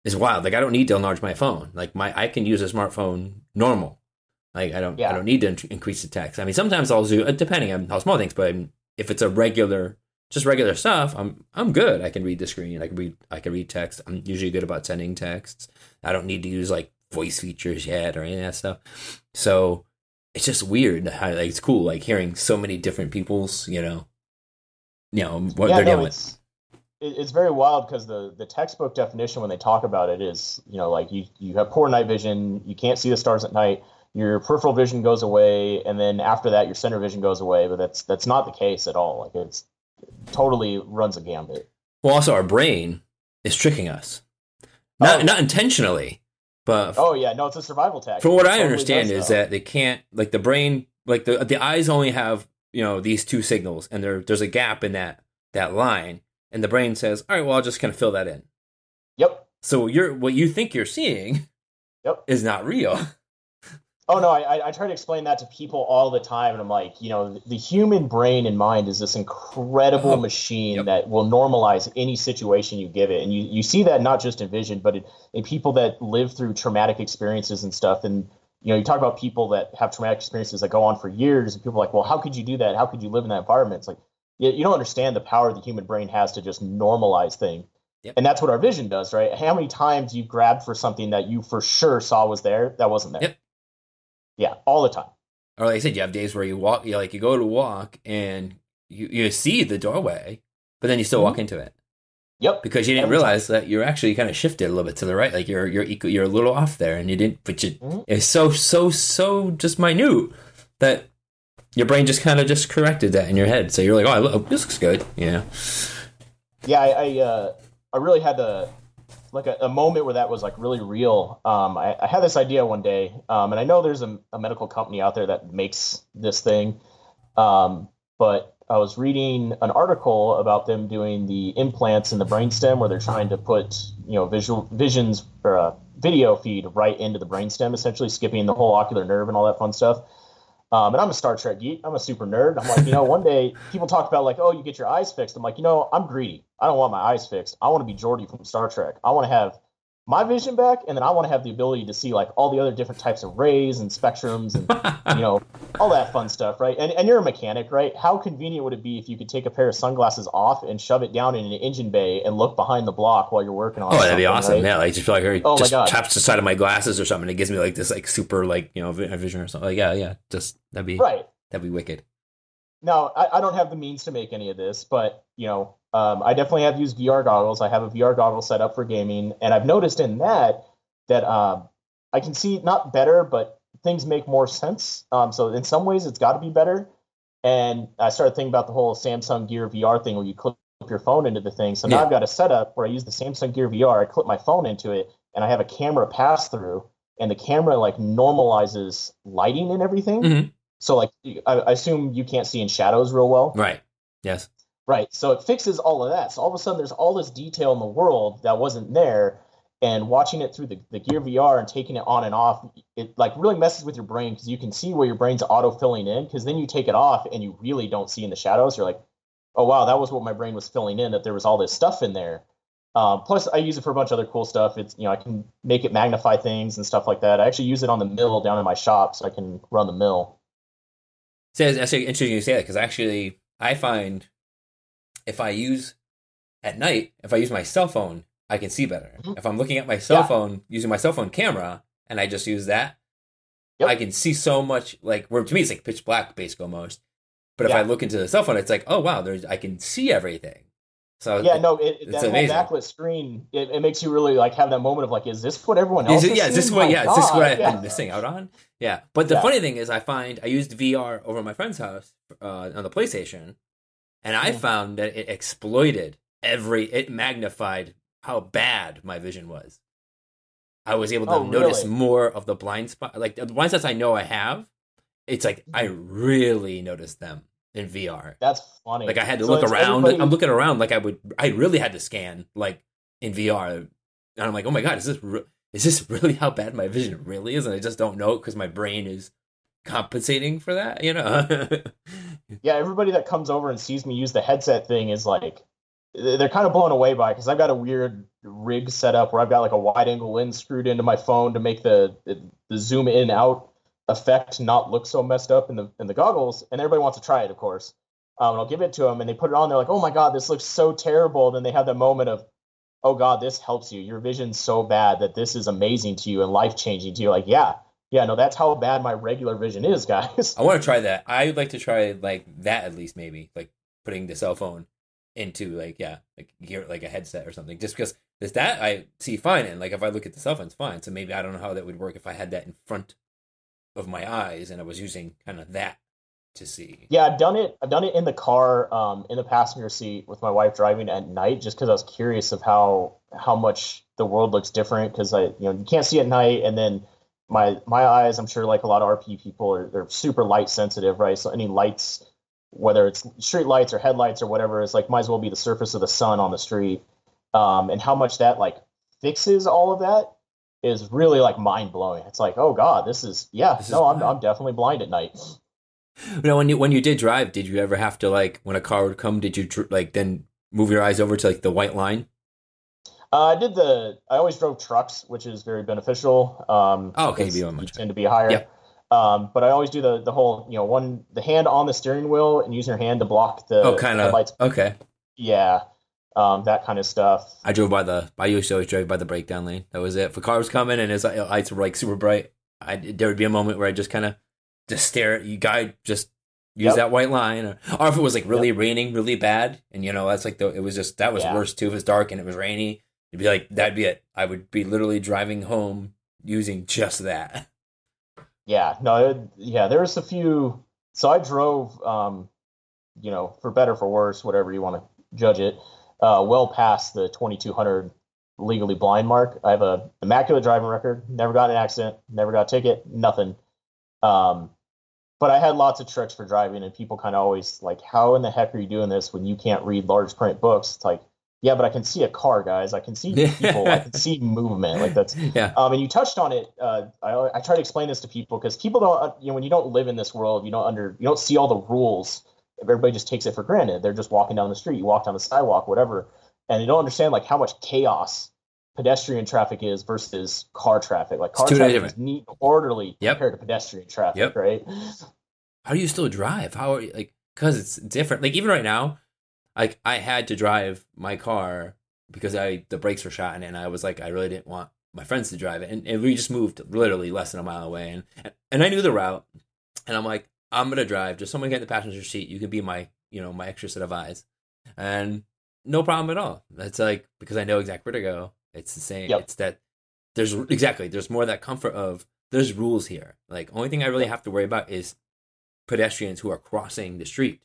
is wild. Like I don't need to enlarge my phone. Like my I can use a smartphone normal. Like I don't I don't need to in- increase the text. I mean sometimes I'll zoom uh, depending on how small things, but if it's a regular just regular stuff, I'm I'm good. I can read the screen. I can read I can read text. I'm usually good about sending texts. I don't need to use like voice features yet or any of that stuff. So it's just weird how like it's cool like hearing so many different people's you know you know what yeah, they're no, with. it's it's very wild because the the textbook definition when they talk about it is you know like you you have poor night vision, you can't see the stars at night, your peripheral vision goes away, and then after that your center vision goes away. But that's that's not the case at all. Like it's totally runs a gambit. Well, also our brain is tricking us, not Oh. not intentionally, but Oh yeah, no, it's a survival tactic. from what It I totally understand is that. that they can't like the brain like the the eyes only have you know these two signals and there there's a gap in that that line and the brain says all right well I'll just kind of fill that in Yep. so you're what you think you're seeing Yep. is not real Oh no, I, I try to explain that to people all the time, and I'm like, you know, the human brain and mind is this incredible Oh, machine yep. that will normalize any situation you give it, and you you see that not just in vision, but in, in people that live through traumatic experiences and stuff, and you know, you talk about people that have traumatic experiences that go on for years, and people are like, well, how could you do that? How could you live in that environment? It's like you, you don't understand the power the human brain has to just normalize things. Yep. And that's what our vision does, right? How many times you grabbed for something that you for sure saw was there that wasn't there? Yep. Yeah, all the time. or like I said, you have days where you walk, you like you go to walk and you you see the doorway, but then you still walk into it Yep. because you didn't Every time. realize that you're actually kind of shifted a little bit to the right, like you're you're you're a little off there, and you didn't, but you Mhm. it's so so so just minute that your brain just kind of just corrected that in your head, so you're like, oh, look, this looks good, yeah, yeah, I I, uh, I really had the like a, a moment where that was like really real. Um, I, I had this idea one day, um, and I know there's a, a medical company out there that makes this thing, um, but I was reading an article about them doing the implants in the brainstem where they're trying to put you know visual visions or a video feed right into the brainstem, essentially skipping the whole ocular nerve and all that fun stuff. Um, and I'm a Star Trek geek. I'm a super nerd. I'm like, you know, one day people talk about like, oh, you get your eyes fixed. I'm like, you know, I'm greedy. I don't want my eyes fixed. I want to be Geordi from Star Trek. I want to have my vision back, and then I want to have the ability to see like all the other different types of rays and spectrums and you know all that fun stuff, right? And and you're a mechanic, right? How convenient would it be if you could take a pair of sunglasses off and shove it down in an engine bay and look behind the block while you're working on? oh, that'd be awesome, right? yeah, like just feel like Oh just taps the side of my glasses or something, it gives me like this like super like you know vision or something, like yeah, yeah, just that'd be Right. that'd be wicked. Now, I, I don't have the means to make any of this, but you know, um, I definitely have used VR goggles. I have a VR goggle set up for gaming, and I've noticed in that that um, I can see not better, but things make more sense. Um, so in some ways, it's got to be better. And I started thinking about the whole Samsung Gear VR thing, where you clip your phone into the thing. So now Yeah. I've got a setup where I use the Samsung Gear VR. I clip my phone into it, and I have a camera pass through, and the camera like normalizes lighting and everything. Mhm. So like, I, I assume you can't see in shadows real well. Right. Yes. Right. So it fixes all of that. So all of a sudden, there's all this detail in the world that wasn't there. And watching it through the, the Gear VR and taking it on and off, it like really messes with your brain because you can see where your brain's auto filling in. Because then you take it off and you really don't see in the shadows. You're like, oh wow, that was what my brain was filling in. That there was all this stuff in there. Um, plus, I use it for a bunch of other cool stuff. It's you know I can make it magnify things and stuff like that. I actually use it on the mill down in my shop, so I can run the mill. So it's actually interesting you say that because actually I find if I use at night, if I use my cell phone, I can see better. Mhm. If I'm looking at my cell Yeah. phone using my cell phone camera and I just use that, Yep. I can see so much. Like where to me it's like pitch black, basically almost. But if Yeah. I look into the cell phone, it's like oh wow, there's I can see everything. So Yeah, no, it, it's that whole amazing. backlit screen, it, it makes you really like have that moment of like, is this what everyone else? Is it, yeah, is this what yeah, is this what I've yeah. been missing out on? Yeah. But the Yeah. funny thing is I find I used VR over at my friend's house uh, on the PlayStation and I Yeah. found that it exploited every it magnified how bad my vision was. I was able to Oh, notice really? more of the blind spot like the blind spots I know I have. It's like I really noticed them in VR. That's funny. Like I had to So look around. everybody- I'm looking around like I would. I really had to scan like in VR, and I'm like, oh my god, is this re- is this really how bad my vision really is? And I just don't know because my brain is compensating for that. You know? yeah, everybody that comes over and sees me use the headset thing is like, they're kind of blown away by because I've got a weird rig set up where I've got like a wide angle lens screwed into my phone to make the the, the zoom in out effect not look so messed up in the in the goggles. And everybody wants to try it, of course. Um, and I'll give it to them, and they put it on. They're like, "Oh my god, this looks so terrible." And then they have that moment of, "Oh god, this helps you. Your vision's so bad that this is amazing to you and life changing to you." Like, yeah, yeah, no, that's how bad my regular vision is, guys. I want to try that. I would like to try like that at least, maybe like putting the cell phone into like yeah, like gear like a headset or something. Just because there's that I see fine, and like if I look at the cell phone, it's fine. So maybe I don't know how that would work if I had that in front of my eyes and I was using kind of that to see. Yeah, I've done it. I've done it in the car, um, in the passenger seat with my wife driving at night, just because I was curious of how how much the world looks different. Because I, you know, you can't see at night, and then my my eyes, I'm sure, like a lot of RP people, are they're super light sensitive, right? So any lights, whether it's street lights or headlights or whatever, is like might as well be the surface of the sun on the street. Um, and how much that like fixes all of that is really like mind blowing. It's like, oh god, this is yeah, This is no, I'm blind. I'm definitely blind at night. You know, when you when you did drive, did you ever have to like when a car would come? Did you like then move your eyes over to like the white line? Uh, I did the. I always drove trucks, which is very beneficial. Um, Oh, okay, you tend to be higher. Um, but I always do the the whole you know one the hand on the steering wheel and use your hand to block the oh, kind of. headlights. Okay. Yeah, um, that kind of stuff. I drove by the. I used to always drive by the breakdown lane. That was it. If a car was coming and his lights were like super bright, I there would be a moment where I just kind of just stare at you. Guy just use Yep. that white line, or, or if it was like really raining, really bad, and you know that's like the. It was just that was Yeah. worse too. If it's dark and it was rainy, it'd be like that'd be it. I would be literally driving home using just that. Yeah, no, it, yeah, there's a few. So I drove, um, you know, for better for worse, whatever you want to judge it, uh, well past the 2200 legally blind mark. I have a immaculate driving record, never got an accident, never got a ticket, nothing. Um, but I had lots of tricks for driving, and people kind of always like, "How in the heck are you doing this when you can't read large print books?" It's like, yeah, but I can see a car, guys. I can see people. I can see movement. Like that's Yeah. um, and you touched on it. Uh, I, I try to explain this to people because people don't, you know, when you don't live in this world, you don't under, you don't see all the rules. Everybody just takes it for granted. They're just walking down the street. You walk down the sidewalk, whatever, and you don't understand like how much chaos pedestrian traffic is versus car traffic. Like car traffic different. is neat, and orderly Yep. compared to pedestrian traffic, Yep. right? how do you still drive? How are you like? Because it's different. Like even right now, like I had to drive my car because I the brakes were shot and I was like, I really didn't want my friends to drive it, and, and we just moved literally less than a mile away, and and I knew the route, and I'm like, I'm gonna drive. Just someone get in the passenger seat. You can be my you know my extra set of eyes, and no problem at all. That's like because I know exactly where to go. It's the same. Yep. It's that there's exactly there's more of that comfort of there's rules here. Like only thing I really have to worry about is pedestrians who are crossing the street.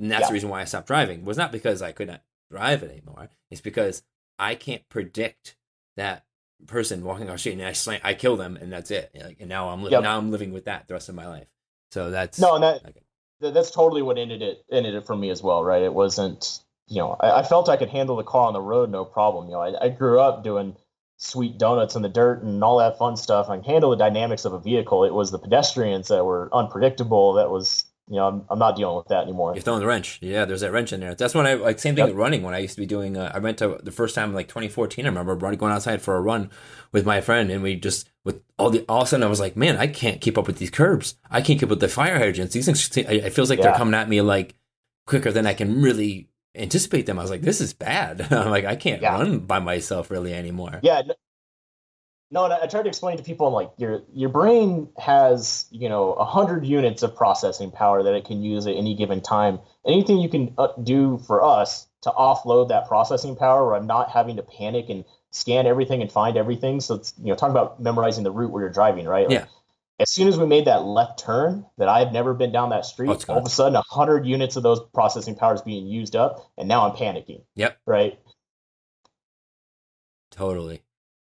And that's Yeah. the reason why I stopped driving. Was not because I could not drive it anymore. It's because I can't predict that person walking on the street and I slam, I kill them and that's it. Like, and now I'm li- Yep. now I'm living with that the rest of my life. So that's No, and that okay. that's totally what ended it ended it for me as well, right? It wasn't, you know, I, I felt I could handle the car on the road no problem. You know, I, I grew up doing sweet donuts in the dirt and all that fun stuff. I can handle the dynamics of a vehicle. It was the pedestrians that were unpredictable. That was, you know, I'm, I'm not dealing with that anymore. You're throwing the wrench. Yeah, there's that wrench in there. That's when I like same thing Yep. with running. When I used to be doing, uh, I went to the first time like 2014. I remember running, going outside for a run with my friend, and we just with all the all of a sudden I was like, man, I can't keep up with these curbs. I can't keep up with the fire hydrants. These things, it feels like they're coming at me like quicker than I can really anticipate them. I was like, this is bad. I'm like, I can't Yeah. run by myself really anymore. Yeah. No, and I tried to explain to people, I'm like, your your brain has, you know, a hundred units of processing power that it can use at any given time. Anything you can uh, do for us to offload that processing power, where I'm not having to panic and scan everything and find everything. So it's, you know, talking about memorizing the route where you're driving, right? Like, Yeah. As soon as we made that left turn, that I had never been down that street, Oh, all of a sudden, a hundred units of those processing powers being used up, and now I'm panicking. Yep. Right. Totally.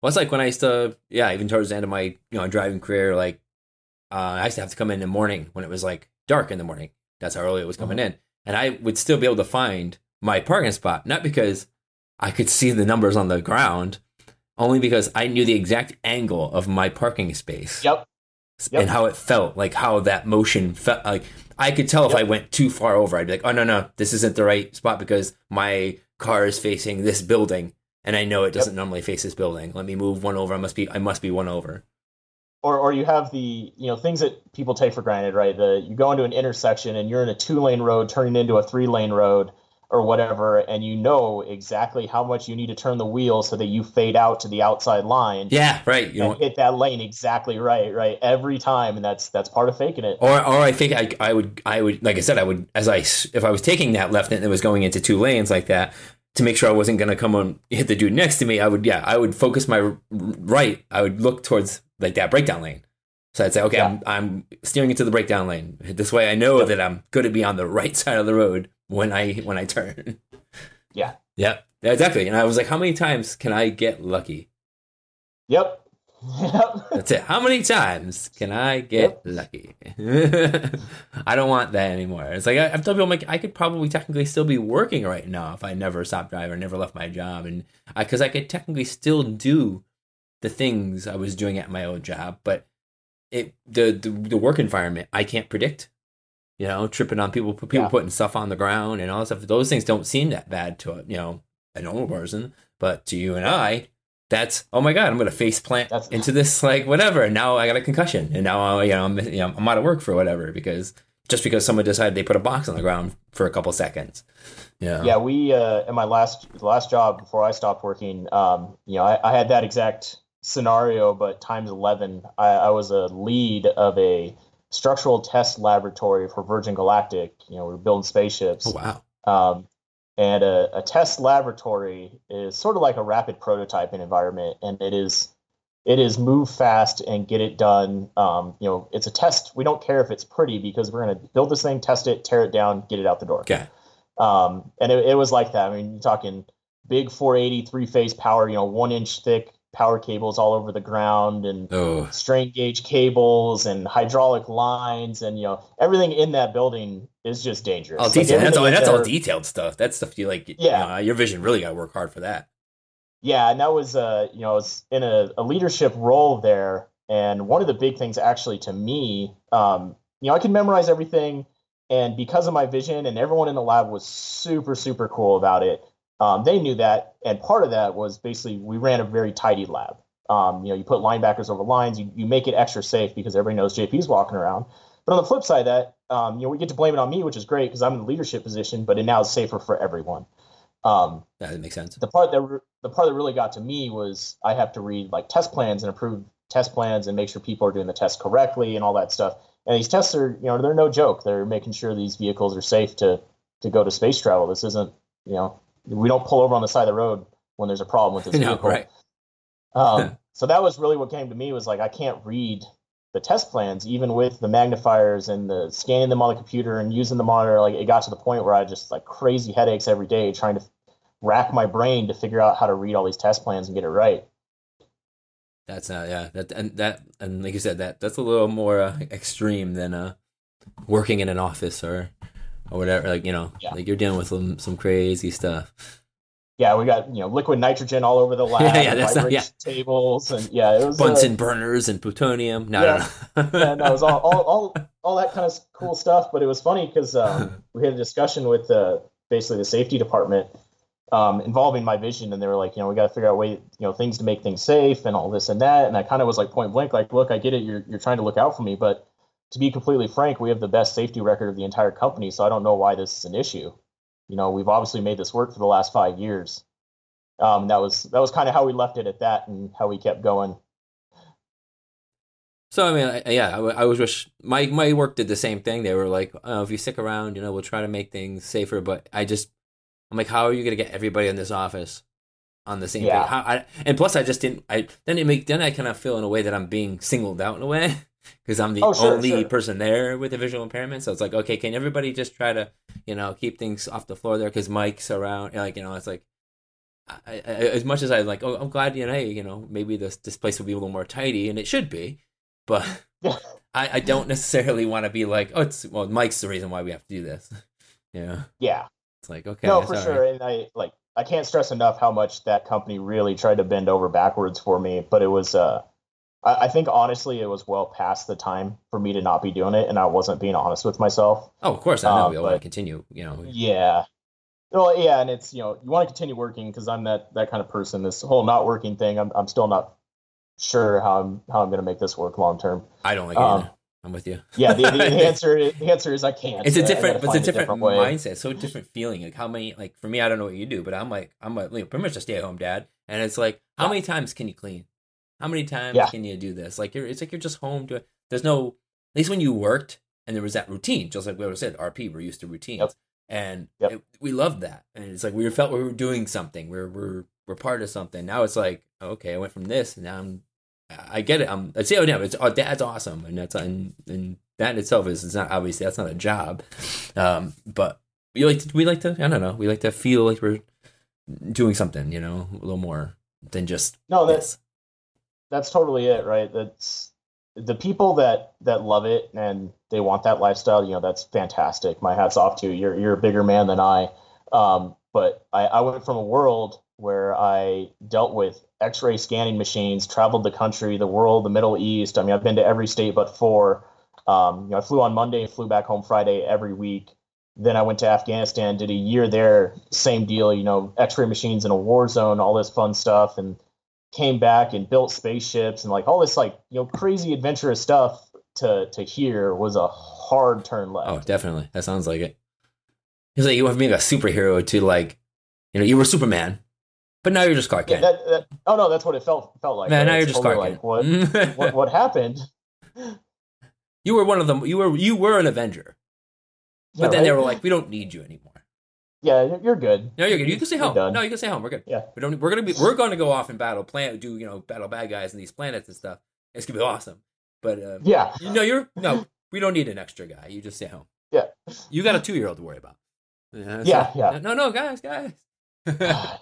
Well, it's like when I used to, yeah, even towards the end of my, you know, driving career, like, uh, I used to have to come in the morning when it was like dark in the morning. That's how early it was coming in. And I would still be able to find my parking spot, not because I could see the numbers on the ground, only because I knew the exact angle of my parking space Yep. Yep. and how it felt, like how that motion felt. Like I could tell if Yep. I went too far over, I'd be like, oh, no, no, this isn't the right spot because my car is facing this building and I know it doesn't normally face this building. Let me move one over. I must be, I must be one over. or or you have the you know things that people take for granted, right? The you go into an intersection and you're in a two lane road turning into a three lane road or whatever, and you know exactly how much you need to turn the wheel so that you fade out to the outside line Yeah, right. You and know, hit that lane exactly right, right every time, and that's that's part of faking it. or or I think I I would I would like I said I would as I if I was taking that left and it was going into two lanes like that to make sure I wasn't going to come on hit the dude next to me I would yeah I would focus my right I would look towards like that breakdown lane. So I'd say okay I'm I'm steering into the breakdown lane. This way I know that I'm going to be on the right side of the road when I when I turn. Yeah. yeah yeah exactly and I was like how many times can I get lucky? Yep. Yep. That's it. How many times can I get lucky? I don't want that anymore. It's like I, I've told people, I'm like, I could probably technically still be working right now if I never stopped driving, never left my job, and I because I could technically still do the things I was doing at my old job, but it the the, the work environment I can't predict. You know, tripping on people, people Yeah. putting stuff on the ground and all that stuff. Those things don't seem that bad to a you know a normal person, But to you and I, that's oh my god, I'm gonna face plant That's- into this like whatever. And now I got a concussion, and now I, you know I'm you know I'm out of work for whatever because just because someone decided they put a box on the ground for a couple seconds. Yeah. Yeah, we uh, in my last last job before I stopped working, um, you know, I, I had that exact scenario, but times eleven. I, I was a lead of a structural test laboratory for Virgin Galactic. You know, we were building spaceships. Oh wow. Um, and a, a test laboratory is sort of like a rapid prototyping environment, and it is it is move fast and get it done. Um, you know, it's a test. We don't care if it's pretty because we're going to build this thing, test it, tear it down, get it out the door. Okay. Um, and it, it was like that. I mean, you're talking big 480 three phase power, you know, one inch thick power cables all over the ground and Oh. strain gauge cables and hydraulic lines and you know everything in that building is just dangerous. All Like. That's all. That's all detailed stuff. That's stuff you like. Yeah. You know, your vision really got to work hard for that. Yeah, and that was uh, you know, I was in a, a leadership role there, and one of the big things actually to me, um, you know, I could memorize everything, and because of my vision, and everyone in the lab was super super cool about it. Um, they knew that, and part of that was basically we ran a very tidy lab. Um, you know, you put linebackers over lines, you, you make it extra safe because everybody knows JP's walking around. But on the flip side of that, um, you know, we get to blame it on me, which is great because I'm in the leadership position, but it now is safer for everyone. Um, That makes sense. the part that re- the part that really got to me was I have to read like test plans and approve test plans and make sure people are doing the test correctly and all that stuff. And these tests are, you know, they're no joke. They're making sure these vehicles are safe to to go to space travel. This isn't, you know, we don't pull over on the side of the road when there's a problem with this No, vehicle. right. Um, so that was really what came to me was like I can't read the test plans even with the magnifiers and the scanning them on the computer and using the monitor. Like it got to the point where I just like crazy headaches every day trying to rack my brain to figure out how to read all these test plans and get it right. That's not yeah. That and that and like you said that that's a little more uh, extreme than uh working in an office or or whatever. Like you know, Yeah. like you're dealing with some some crazy stuff. Yeah, we got you know liquid nitrogen all over the lab, Yeah, yeah, that's not- yeah. tables, and yeah, it was uh, Bunsen burners and plutonium. No, Yeah. Yeah, no, it was all, all, all, all that kind of cool stuff. But it was funny because um, we had a discussion with uh, basically the safety department um, involving my vision, and they were like, you know, we got to figure out way, you know, things to make things safe and all this and that. And I kind of was like point blank, like, look, I get it, you're you're trying to look out for me, but to be completely frank, we have the best safety record of the entire company, so I don't know why this is an issue. You know, we've obviously made this work for the last five years. Um, that was that was kind of how we left it at that, and how we kept going. So I mean, I, yeah, I, I was wish my my work did the same thing. They were like, oh, if you stick around, you know, we'll try to make things safer. But I just, I'm like, how are you gonna get everybody in this office on the same Yeah. How, I, and plus, I just didn't. I then it make then I kind of feel in a way that I'm being singled out in a way because I'm the Oh, sure, only sure. person there with a visual impairment. So it's like, okay, can everybody just try to, you know, keep things off the floor there because Mike's around? Like, you know, it's like. I, I, as much as I like, oh, I'm glad you know, hey, you know, maybe this this place will be a little more tidy, and it should be, but I, I don't necessarily want to be like, oh, it's well, Mike's the reason why we have to do this. Yeah, Yeah, it's like okay, no, for sure. right. And I like I can't stress enough how much that company really tried to bend over backwards for me. But it was, uh, I, I think honestly, it was well past the time for me to not be doing it, and I wasn't being honest with myself. Oh, of course, I know Uh, we all want to continue. You know, Yeah. Well, yeah, and it's you know you want to continue working because I'm that that kind of person. This whole not working thing, I'm I'm still not sure how I'm how I'm going to make this work long term. I don't like it. Um, either. I'm with you. Yeah, the, the, the answer is, the answer is I can't. It's a different, but it's a different, way. mindset. So a different feeling. Like how many, like for me, I don't know what you do, but I'm like, I'm a, like, pretty much a stay at home dad, and it's like, how many times can you clean? How many times Yeah. can you do this? Like you're, it's like you're just home to. it. There's no, at least when you worked and there was that routine, just like we always said, RP, we're used to routines, Yep. and Yep. it, we loved that, and it's like we felt we were doing something, we're we're we're part of something. Now it's like, okay, I went from this, and now I'm I get it. I'm. I'd say, oh, yeah, it's oh, that's awesome, and that's and and that in itself is it's not obviously that's not a job, um, but we like to, we like to I don't know we like to feel like we're doing something, you know, a little more than just No, this. That's totally it, right? That's the people that that love it and they want that lifestyle. You know, that's fantastic. My hats off to you. You're you're a bigger man than I. Um, but I, I went from a world where I dealt with X-ray scanning machines, traveled the country, the world, the Middle East. I mean, I've been to every state but four. Um, you know, I flew on Monday, flew back home Friday every week. Then I went to Afghanistan, did a year there, same deal, you know, X-ray machines in a war zone, all this fun stuff, and came back and built spaceships and like all this like you know crazy adventurous stuff to to hear was a hard turn left. Oh, definitely. That sounds like it. He's like you went from being a superhero to like, you know, you were Superman, but now you're just Clark Yeah, Kent. that, that, oh no, that's what it felt felt like. Man, now you're just totally Clark like what, Kent. what what happened? you were one of them. You were you were an Avenger, but Yeah, then they were like, we don't need you anymore. Yeah, you're- good. No, you're good. You can stay home. No, you can stay home. We're good. Yeah. We don't. We're gonna be. We're gonna go off and battle planet. Do you know battle bad guys in these planets and stuff. It's gonna be awesome. But uh, Yeah, you know, you're no. We don't need an extra guy. You just stay home. Yeah. You got a two year old to worry about. Yeah. Yeah, so- yeah. No, no, guys, guys.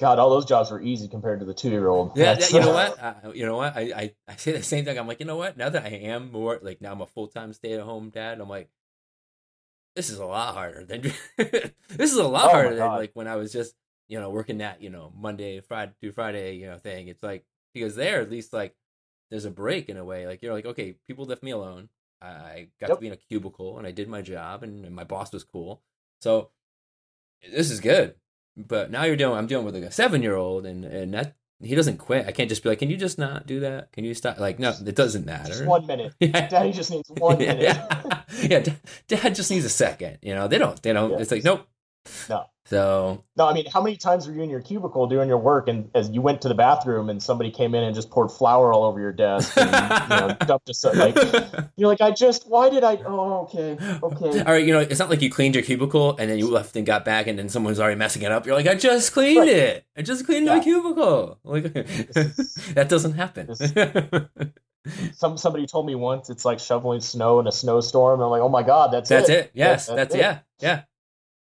God, all those jobs were easy compared to the two year old. yeah, you know what? Uh, you know what? I, I I say the same thing. I'm like, you know what? Now that I am more like now I'm a full time stay at home dad. I'm like, this is a lot harder than this is a lot Oh harder than like when I was just you know working that you know Monday Friday through Friday you know thing. It's like because there at least like there's a break in a way. Like you're like okay, people left me alone. I- got to be in a cubicle and I did my job and, and my boss was cool. So this is good. But now you're dealing. I'm dealing with like a seven year old and and that he doesn't quit. I can't just be like, can you just not do that? Can you stop? Like no, it doesn't matter. Just one minute. Yeah. Daddy just needs one minute. yeah, yeah. Dad, just needs a second. You know, they don't. They don't. Yeah. It's like nope. No. So No, I mean, how many times were you in your cubicle doing your work, and as you went to the bathroom, and somebody came in and just poured flour all over your desk, and you know, dumped a like you're like, I just, why did I? Oh, okay, okay. All right, you know, it's not like you cleaned your cubicle and then you left and got back and then someone's already messing it up. You're like, I just cleaned Right. it. I just cleaned my cubicle. Like that doesn't happen. Some somebody told me once it's like shoveling snow in a snowstorm. And I'm like, oh my god, that's that's it. it. Yes, Yeah, that's, it. yeah, yeah.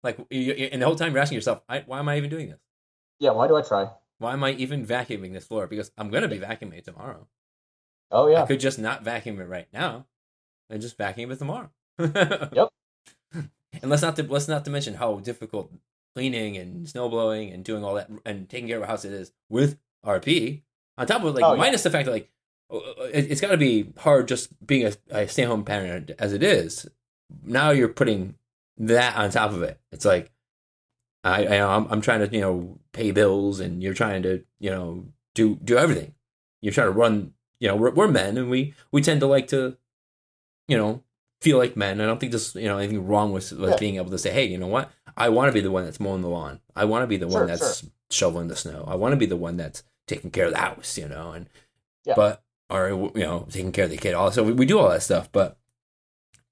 Like, you, and the whole time you're asking yourself, I, why am I even doing this? Yeah, why do I try? Why am I even vacuuming this floor? Because I'm gonna be vacuuming it tomorrow. Oh yeah. I could just not vacuum it right now, and just vacuum it tomorrow. Yep. And let's not to, let's not to mention how difficult cleaning and snow blowing and doing all that and taking care of a house it is with RP. On top of it, like Oh, yeah. minus the fact that like uh, it, it's got to be hard just being a, a stay home parent as it is. Now you're putting that on top of it. It's like I, I I'm, I'm trying to you know pay bills and you're trying to you know do do everything. You're trying to run. You know we're, we're men and we we tend to like to you know feel like men. I don't think there's you know anything wrong with, with Yeah. being able to say, hey, you know what? I want to be the one that's mowing the lawn. I want to be the one Sure, that's shoveling the snow. I want to be the one that's taking care of the house. You know, and Yeah. but or you know taking care of the kid. Also, we, we do all that stuff, but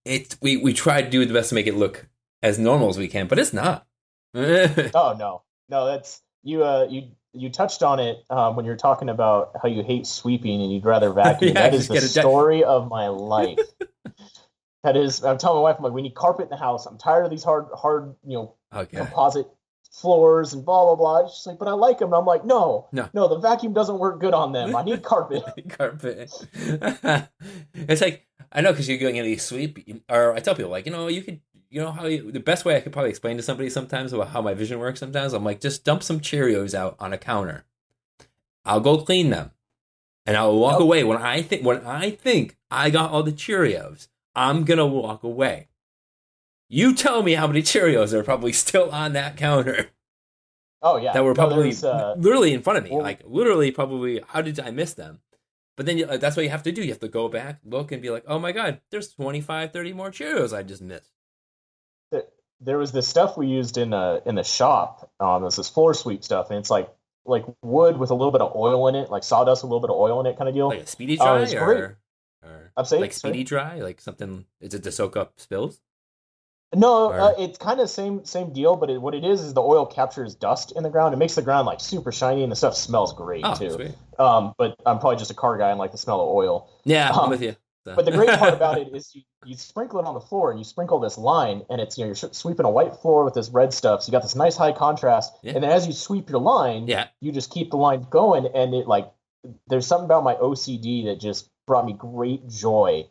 it we we try to do the best to make it look as normal as we can, but it's not. Oh no, no, that's you. Uh, you you touched on it um, when you're talking about how you hate sweeping and you'd rather vacuum. Yeah, that is the story of my life. that is, I'm telling my wife, I'm like, we need carpet in the house. I'm tired of these hard, hard, you know, okay. composite floors and blah blah blah. She's like, but I like them. And I'm like, no, No. no, the vacuum doesn't work good on them. I need carpet. carpet. it's like I know because you're going into sweep, or I tell people like you know you could you know how you, the best way I could probably explain to somebody sometimes about how my vision works. Sometimes I'm like just dump some Cheerios out on a counter. I'll go clean them, and I'll walk away when I think when I think I got all the Cheerios. I'm gonna walk away. You tell me how many Cheerios are probably still on that counter Oh yeah, that were probably there's, uh, literally in front of me. well- like literally, probably. How did I miss them? But then you, uh, that's what you have to do. You have to go back, look, and be like, "Oh my god, there's 25, 30 more Cheerios I just missed." there was this stuff we used in uh in the shop. Um, this is floor sweep stuff, and it's like like wood with a little bit of oil in it, like sawdust, with a little bit of oil in it, kind of deal. Like a speedy Oh, dry, great. or, or I'm saying- like speedy dry, like something. Is it to soak up spills? No, uh, it's kind of same same deal, but it, what it is is the oil captures dust in the ground. It makes the ground like super shiny, and the stuff smells great Oh, too. sweet. Um, but I'm probably just a car guy and like the smell of oil. Yeah, I'm Um, with you. So- But the great part about it is you, you sprinkle it on the floor and you sprinkle this line, and it's you know you're sweeping a white floor with this red stuff. So you got this nice high contrast, Yeah. and then as you sweep your line, yeah, you just keep the line going, and it like there's something about my OCD that just brought me great joy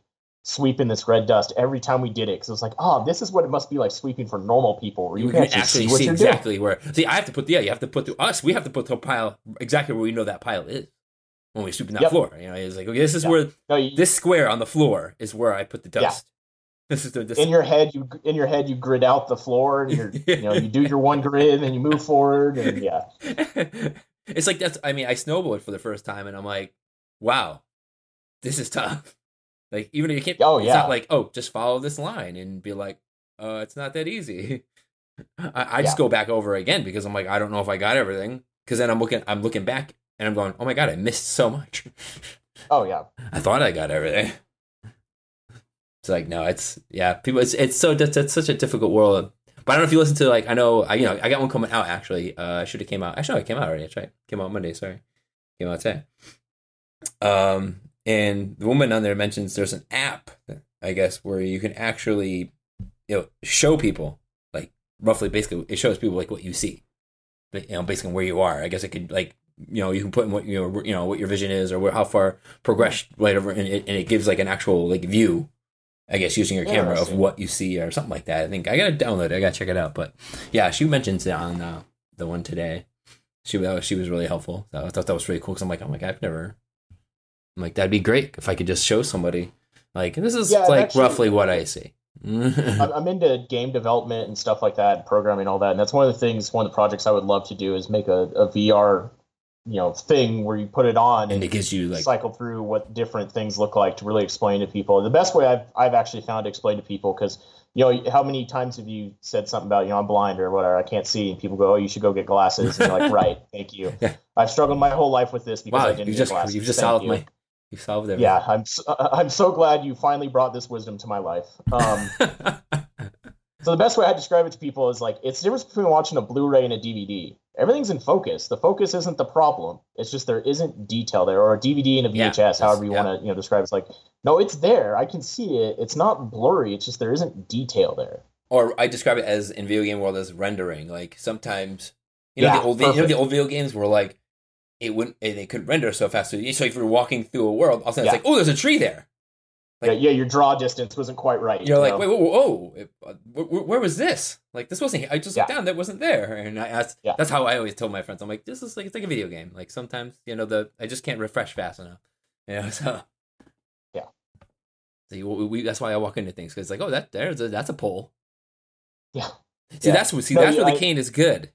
sweeping this red dust every time we did it because it was like, oh, this is what it must be like sweeping for normal people, where you, you can actually, actually see what see exactly where. See, I have to put. The yeah, you have to put the us. We have to put the pile exactly where we know that pile is when we sweep in that Yep. floor. You know, it's like okay, this is Yeah. where. No, you, this square on the floor is where I put the Yeah. dust. this is the this, in your head you in your head you grid out the floor and you're you know you do your one grid and you move forward and yeah it's like that's I mean, I snowboard for the first time and I'm like, wow, this is tough. Like even if you can't Oh, it's yeah. not like, oh, just follow this line and be like, uh, it's not that easy. I, I just Yeah. go back over again because I'm like, I don't know if I got everything. Cause then I'm looking I'm looking back and I'm going, Oh my god, I missed so much. oh yeah I thought I got everything. It's like no, it's yeah. People, it's it's so it's, it's such a difficult world. But I don't know if you listen to like I know I you know I got one coming out actually. Uh, I should have came out. Actually, no, it came out already. That's right. Came out Monday. Sorry, came out today. Um, and the woman on there mentions there's an app, I guess, where you can actually you know show people like roughly basically it shows people like what you see, but you know basically where you are. I guess it could like you know you can put in what you know you know what your vision is or how far progressed whatever and it, and it gives like an actual like view i guess using your camera of what you see or something like that. I think i gotta download it. I gotta check it out. But yeah she mentions it on uh, the one today. She that was, she was really helpful. So i thought that was really cool because i'm like oh my god i've never i'm like that'd be great if i could just show somebody like this is Yeah, like actually- roughly what i see I'm, into game development and stuff like that, programming all that, and that's one of the things. One of the projects I would love to do is make a, a VR, you know, thing where you put it on and and, it gives you like cycle through what different things look like to really explain to people. The best way I've I've actually found to explain to people because you know how many times have you said something about you know I'm blind or whatever I can't see and people go oh you should go get glasses and you're like right thank you Yeah. I've struggled my whole life with this because wow I didn't you just glasses. you've just Thank solved you. my you solved everything yeah I'm so, I'm so glad you finally brought this wisdom to my life. Um, So the best way I describe it to people is like it's the difference between watching a Blu-ray and a DVD. Everything's in focus. The focus isn't the problem. It's just there isn't detail there, or a DVD and a VHS, that's- however you yeah. want to you know describe. it. It's like no, it's there. I can see it. It's not blurry. It's just there isn't detail there. or I describe it as in video game world as rendering. Like sometimes, you know, Yeah, the old, you know, the old video games were like, it wouldn't, eh, they couldn't render so fast. So, so if you're walking through a world, all of a sudden Yeah. it's like, oh, there's a tree there. Like- yeah, yeah, your draw distance wasn't quite right. You're you like, know? wait, whoa, whoa, oh, it- uh, where, where- where was this? Like this wasn't. here. I just looked Yeah. down, that wasn't there. And I asked. Yeah. That's how I always told my friends. I'm like, this is like it's like a video game. Like sometimes, you know, the I just can't refresh fast enough. You know, so Yeah. So you- we, that's why I walk into things because it's like, oh, that there's a, that's a pole. Yeah. See, Yeah. that's what see No, that's where the I- cane is good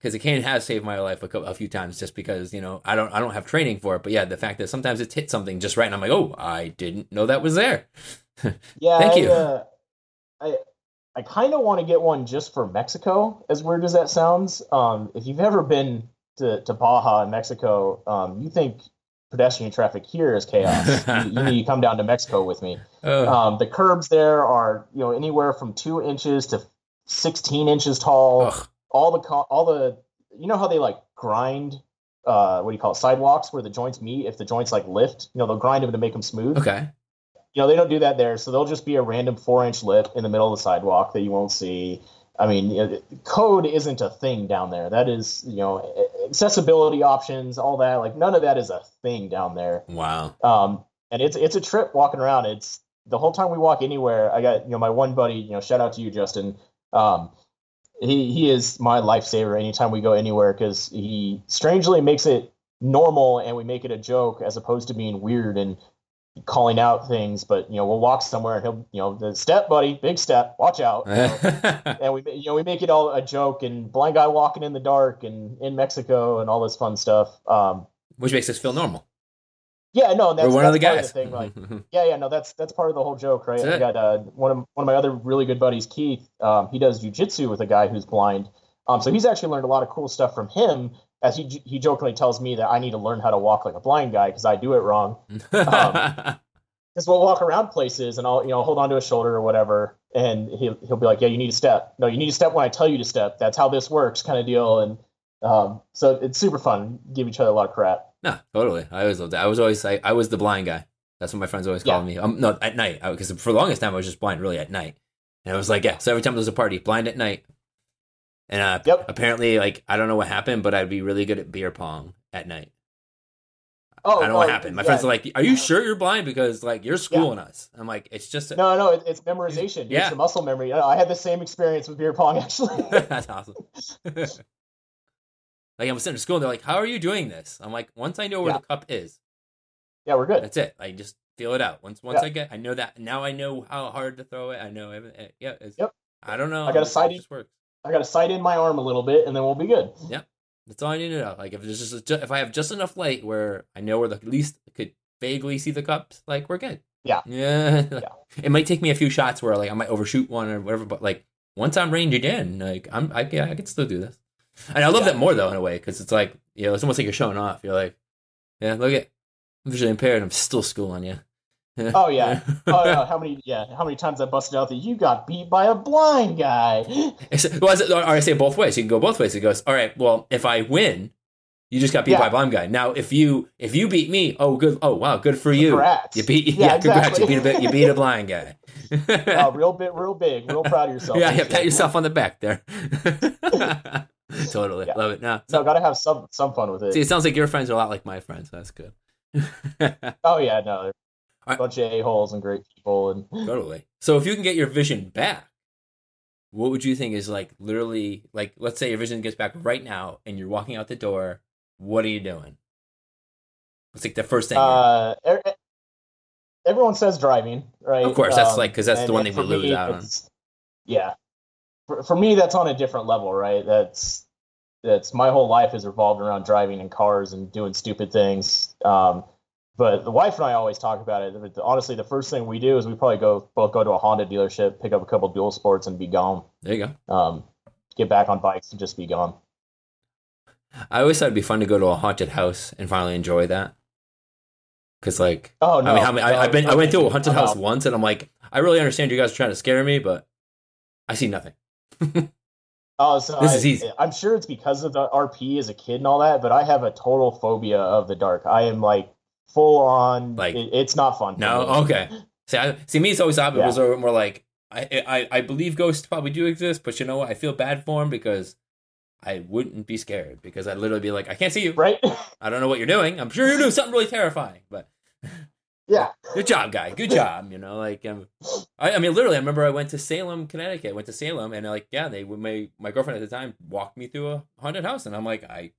because the cane has saved my life a, cou- a few times just because you know I don't I don't have training for it. But yeah, the fact that sometimes it's hit something just right, and I'm like, oh, I didn't know that was there. Yeah, Thank I, you. Uh, I I kind of want to get one just for Mexico. As weird as that sounds, um, if you've ever been to, to Baja in Mexico, um, you think pedestrian traffic here is chaos. you, you come down to Mexico with me. Uh, Um, the curbs there are you know anywhere from two inches to sixteen inches tall. ugh. All the all the you know how they like grind. Uh, what do you call it? Sidewalks where the joints meet. If the joints like lift, you know they'll grind them to make them smooth Okay. you know they don't do that there so they'll just be a random four inch lip in the middle of the sidewalk that you won't see i mean code isn't a thing down there that is you know accessibility options all that like none of that is a thing down there Wow. um, and it's it's a trip walking around it's the whole time we walk anywhere i got you know my one buddy you know shout out to you justin um, he he is my lifesaver anytime we go anywhere because he strangely makes it normal and we make it a joke as opposed to being weird and calling out things but you know we'll walk somewhere and he'll you know the step buddy big step watch out you know? and we you know we make it all a joke and blind guy walking in the dark and in mexico and all this fun stuff um Which makes us feel normal. Yeah no that's, We're one that's of the part guys. of the thing like yeah, yeah, no, that's that's part of the whole joke, right? I got uh, one of one of my other really good buddies, Keith. Um, he does jujitsu with a guy who's blind. Um, so he's actually learned a lot of cool stuff from him. As he he jokingly tells me that I need to learn how to walk like a blind guy because I do it wrong. Because we'll walk around places and I'll you know hold onto a shoulder or whatever, and he'll he'll be like, yeah, you need to step. No, you need to step when I tell you to step. That's how this works, kind of deal. And um, so it's super fun. Give each other a lot of crap. No, totally. I always loved that. I was always I, I was the blind guy. That's what my friends always called me. Um, no, at night because for the longest time I was just blind, really at night. And I was like, yeah. So every time there was a party, blind at night. And uh, Yep. apparently, like I don't know what happened, but I'd be really good at beer pong at night. Oh, I don't know what oh, happened. My yeah. friends are like, "Are you sure you're blind?" Because like you're schooling us. I'm like, it's just a- No, no, it, it's memorization. Yeah. It's the muscle memory. I had the same experience with beer pong actually. That's awesome. like I'm sitting in school, and they're like, "How are you doing this?" I'm like, "Once I know where Yeah. the cup is, yeah, we're good. that's it. I just feel it out. Once once Yeah. I get, I know that now. I know how hard to throw it. I know everything. Eh, yeah. It's, Yep. I don't know. I got a It sighting- just works. I got to sight in my arm a little bit, and then we'll be good. Yeah, that's all I need to know. Like if there's just ju- if I have just enough light where I know where the at least could vaguely see the cups, like we're good. Yeah. Yeah. Yeah. It might take me a few shots where like I might overshoot one or whatever, but like once I'm ranged in, like I'm I yeah, I can still do this. And I love Yeah. that more though in a way because it's like you know it's almost like you're showing off. You're like, yeah, look at I'm visually impaired. I'm still schooling you. Oh, yeah. oh no, how many? Yeah, how many times I busted out that you got beat by a blind guy? Well, or I say it both ways. You can go both ways. It goes, all right. Well, if I win, you just got beat Yeah. by a blind guy. Now, if you if you beat me, oh good, oh wow, good for you. Congrats. You beat Yeah, yeah, congrats. You beat a bit. You beat a blind guy. Oh, real bit, real big, real proud of yourself. yeah, yeah. Pat yourself on the back there. totally Yeah. love it. No, So I got to have some some fun with it. see, it sounds like your friends are a lot like my friends. That's good. Oh yeah, no, they're a bunch of a holes and great people, and Totally. So if you can get your vision back, what would you think is like literally like let's say your vision gets back right now and you're walking out the door, what are you doing? It's like the first thing? uh, er- er- everyone says driving, right? Of course, that's Um, like- 'cause that's the one thing we lose out on. Yeah, for, for me, that's on a different level, right? That's that's my whole life has revolved around driving in cars and doing stupid things. Um, but the wife and I always talk about it. But honestly, the first thing we do is we probably go both go to a Honda dealership, pick up a couple dual sports, and be gone. there you go. Um, get back on bikes and just be gone. I always thought it'd be fun to go to a haunted house and finally enjoy that. Cause like Oh no! I mean, how many, no, I've been I went to a haunted house once and I'm like, I really understand you guys are trying to scare me, but I see nothing. Oh, so This I, is easy. I'm sure it's because of the RP as a kid and all that, but I have a total phobia of the dark. I am like full on. Like- it- it's not fun. No, me. okay. See, I, see, me, it's always opposite. Yeah. It was more like I, I, I believe ghosts probably do exist, but you know what? I feel bad for them because I wouldn't be scared because I'd literally be like, I can't see you. Right? I don't know what you're doing. I'm sure you're doing something really terrifying, but yeah. good job, guy. Good job. You know, like um, I, I mean, literally, I remember I went to Salem, Connecticut. Went to Salem, and like, yeah, they my my girlfriend at the time walked me through a haunted house, and I'm like, I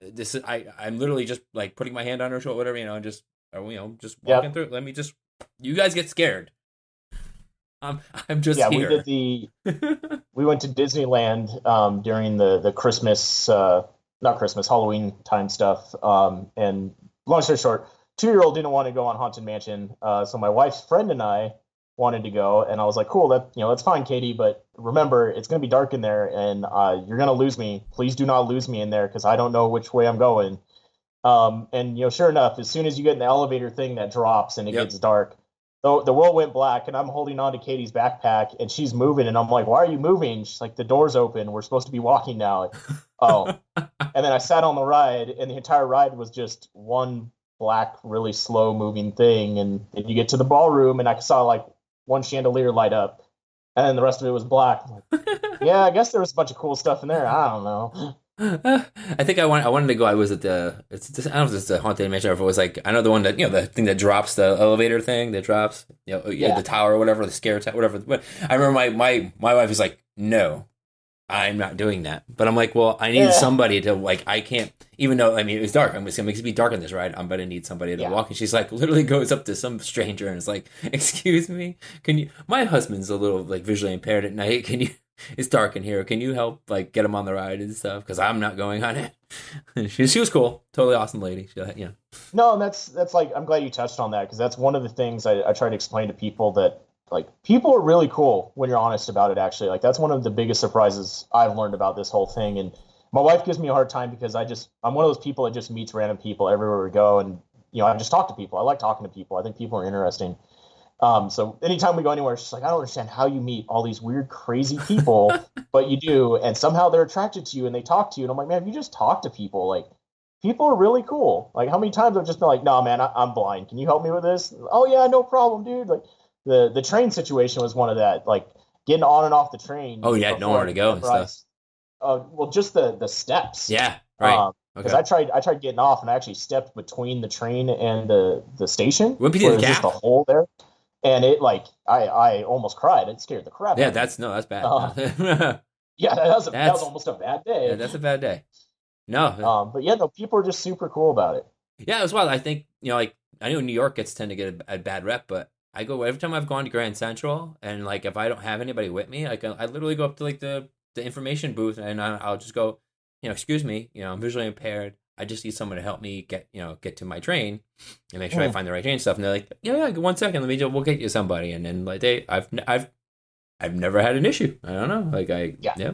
this is I I'm literally just like putting my hand on her shoulder, whatever, you know, and just or, you know, just Yep. walking through. Let me just you guys get scared. I'm I'm just yeah, we did the. We went to Disneyland um, during the the Christmas, uh, not Christmas, Halloween time stuff. Um, and long story short, two year old didn't want to go on Haunted Mansion, uh, so my wife's friend and I wanted to go, and I was like, "Cool, that you know that's fine, Katie, but remember it's going to be dark in there, and uh, you're going to lose me. Please do not lose me in there because I don't know which way I'm going." Um, and you know, sure enough, as soon as you get in the elevator thing that drops and it Yep. gets dark, the, the world went black and I'm holding on to Katie's backpack and she's moving and I'm like, why are you moving? She's like, the door's open. We're supposed to be walking now. Oh. and then I sat on the ride and the entire ride was just one black, really slow moving thing. And then you get to the ballroom and I saw like one chandelier light up and then the rest of it was black. Like, yeah, I guess there was a bunch of cool stuff in there. I don't know. I think I want I wanted to go. I was at the it's just, I don't know if it's the haunted mansion or if it was like I know the one that you know the thing that drops the elevator thing that drops you know yeah. Yeah. the tower or whatever the scare tower whatever. But I remember my my my wife was like no, I'm not doing that. But I'm like well I need Yeah. somebody to like I can't even though I mean it was dark. I'm just gonna make it be dark on this ride. I'm gonna need somebody to Yeah. walk. And she's like literally goes up to some stranger and is like excuse me can you my husband's a little like visually impaired at night. Can you it's dark in here. Can you help like get him on the ride and stuff? Because I'm not going on it. she she was cool, totally awesome lady. She, know, No, and that's that's like I'm glad you touched on that because that's one of the things I, I try to explain to people that like people are really cool when you're honest about it. Actually, like that's one of the biggest surprises I've learned about this whole thing. And my wife gives me a hard time because I just I'm one of those people that just meets random people everywhere we go, and you know I just talk to people. I like talking to people. I think people are interesting. Um, so anytime we go anywhere, she's like, I don't understand how you meet all these weird, crazy people, but you do, and somehow they're attracted to you and they talk to you. And I'm like, man, if you just talk to people, like people are really cool. Like how many times I've just been like, no, man, I, I'm blind. Can you help me with this? Oh yeah, no problem, dude. Like the the train situation was one of that. Like getting on and off the train. Oh, you had nowhere to go and stuff. Uh, well, just the the steps. yeah, right. Because okay. I tried, I tried getting off, and I actually stepped between the train and the the station. Wouldn't be the there's just a hole there, and it like I I almost cried. It scared the crap. out yeah, that's no, that's bad. Uh, yeah, yeah, that was a, that was almost a bad day. that's a bad day. No, um, but yeah, no, people are just super cool about it. yeah, it was wild. I think you know, like I know New York gets tend to get a, a bad rep, but I go every time I've gone to Grand Central, and like if I don't have anybody with me, like I literally go up to like the the information booth, and I, I'll just go, you know, excuse me, you know, I'm visually impaired. I just need someone to help me get, you know, get to my train and make sure I Mm. find the right train and stuff. And they're like, yeah, yeah, one second, let me just, we'll get you somebody. And then like they, I've, n- I've, I've never had an issue. I don't know, like I, Yeah. yeah,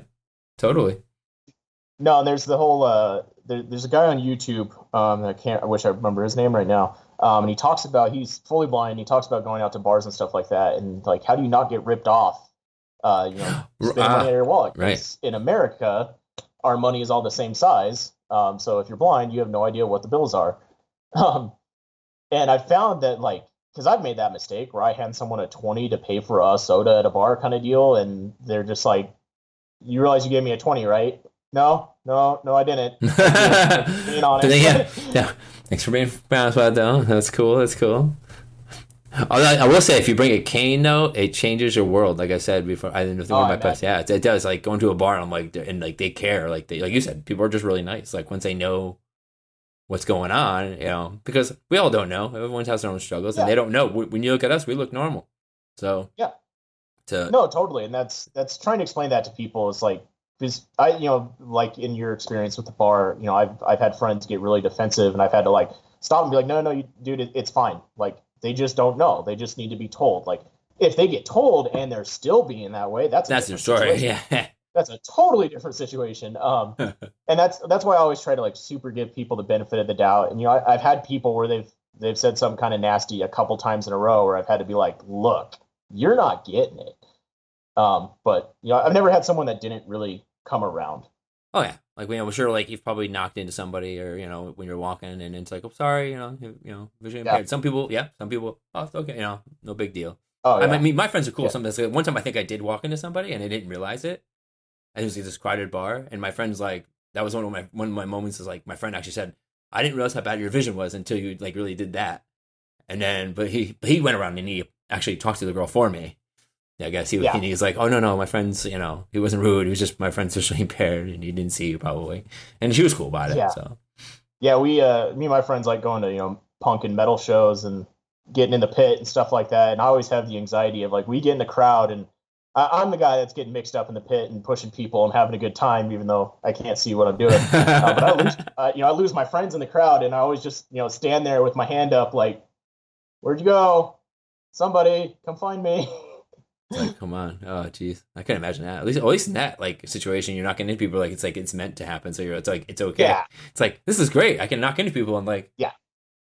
totally. No, and there's the whole. Uh, there, there's a guy on YouTube. Um, I can't. I wish I remember his name right now. Um, and he talks about he's fully blind. He talks about going out to bars and stuff like that, and like how do you not get ripped off? Uh, you know, spending Ah, money out of your wallet. right. In America, our money is all the same size. Um, so if you're blind, you have no idea what the bills are. Um, and I found that like because I've made that mistake where I hand someone a twenty to pay for a soda at a bar kind of deal, and they're just like, "You realize you gave me a twenty, right?" No, no, no, I didn't. Being honest. Yeah, yeah. Thanks for being honest about that. Though. That's cool. That's cool. Although I will say, if you bring a cane though, it changes your world. Like I said before, I didn't know if Oh, my pets. Yeah, it, it does. Like going to a bar, I'm like, and like they care. Like they, like you said, people are just really nice. Like once they know what's going on, you know, because we all don't know. Everyone has their own struggles, and they don't know. When you look at us, we look normal. So Yeah. To No, totally, and that's that's trying to explain that to people is like because I, you know, like in your experience with the bar, you know, I've I've had friends get really defensive, and I've had to like stop and be like, no, no, you, dude, it, it's fine. Like they just don't know. They just need to be told. Like if they get told and they're still being that way, that's a that's their story. situation. Yeah. that's a totally different situation. Um, and that's that's why I always try to like super give people the benefit of the doubt. And you know, I, I've had people where they've they've said some kind of nasty a couple times in a row, where I've had to be like, look, you're not getting it. Um, but you know, I've never had someone that didn't really come around. Oh yeah, like you know, sure, like you've probably knocked into somebody, or you know, when you're walking, and it's like, oh, sorry, you know, you, know, visually Yeah. impaired. Some people, yeah, some people, oh, okay, you know, no big deal. Oh, yeah. I mean, my friends are cool. Yeah. Sometimes one time, I think I did walk into somebody, and I didn't realize it. And it was this crowded bar, and my friend's like, that was one of my one of my moments. Is like, my friend actually said, I didn't realize how bad your vision was until you like really did that. And then, but he but he went around and he actually talked to the girl for me. I guess he Yeah. and he's like, oh no no, my friend's you know he wasn't rude. He was just my friend's visually impaired and he didn't see you probably. And she was cool about it. Yeah. So yeah, we uh me and my friends like going to, you know, punk and metal shows and getting in the pit and stuff like that. And I always have the anxiety of like we get in the crowd and I, I'm the guy that's getting mixed up in the pit and pushing people and having a good time, even though I can't see what I'm doing. Uh, but I lose, uh, you know, I lose my friends in the crowd, and I always just, you know, stand there with my hand up, like, "Where'd you go? Somebody, come find me." It's like, come on, oh jeez, I can't imagine that. At least, at least in that like situation, you're not getting into people like it's like it's meant to happen. So you're it's like it's okay. Yeah. It's like this is great. I can knock into people and like Yeah.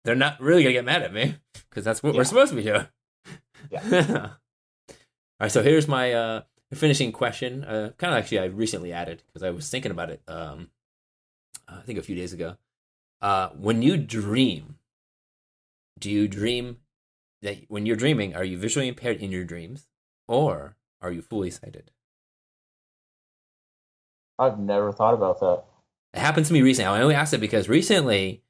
they're not really gonna get mad at me because that's what we're supposed to be doing. Yeah. All right, so here's my uh finishing question. Uh, kind of actually I recently added because I was thinking about it. Um, I think a few days ago. Uh, when you dream, do you dream that when you're dreaming, are you visually impaired in your dreams, or are you fully sighted? I've never thought about that. It happened to me recently. I only asked it because recently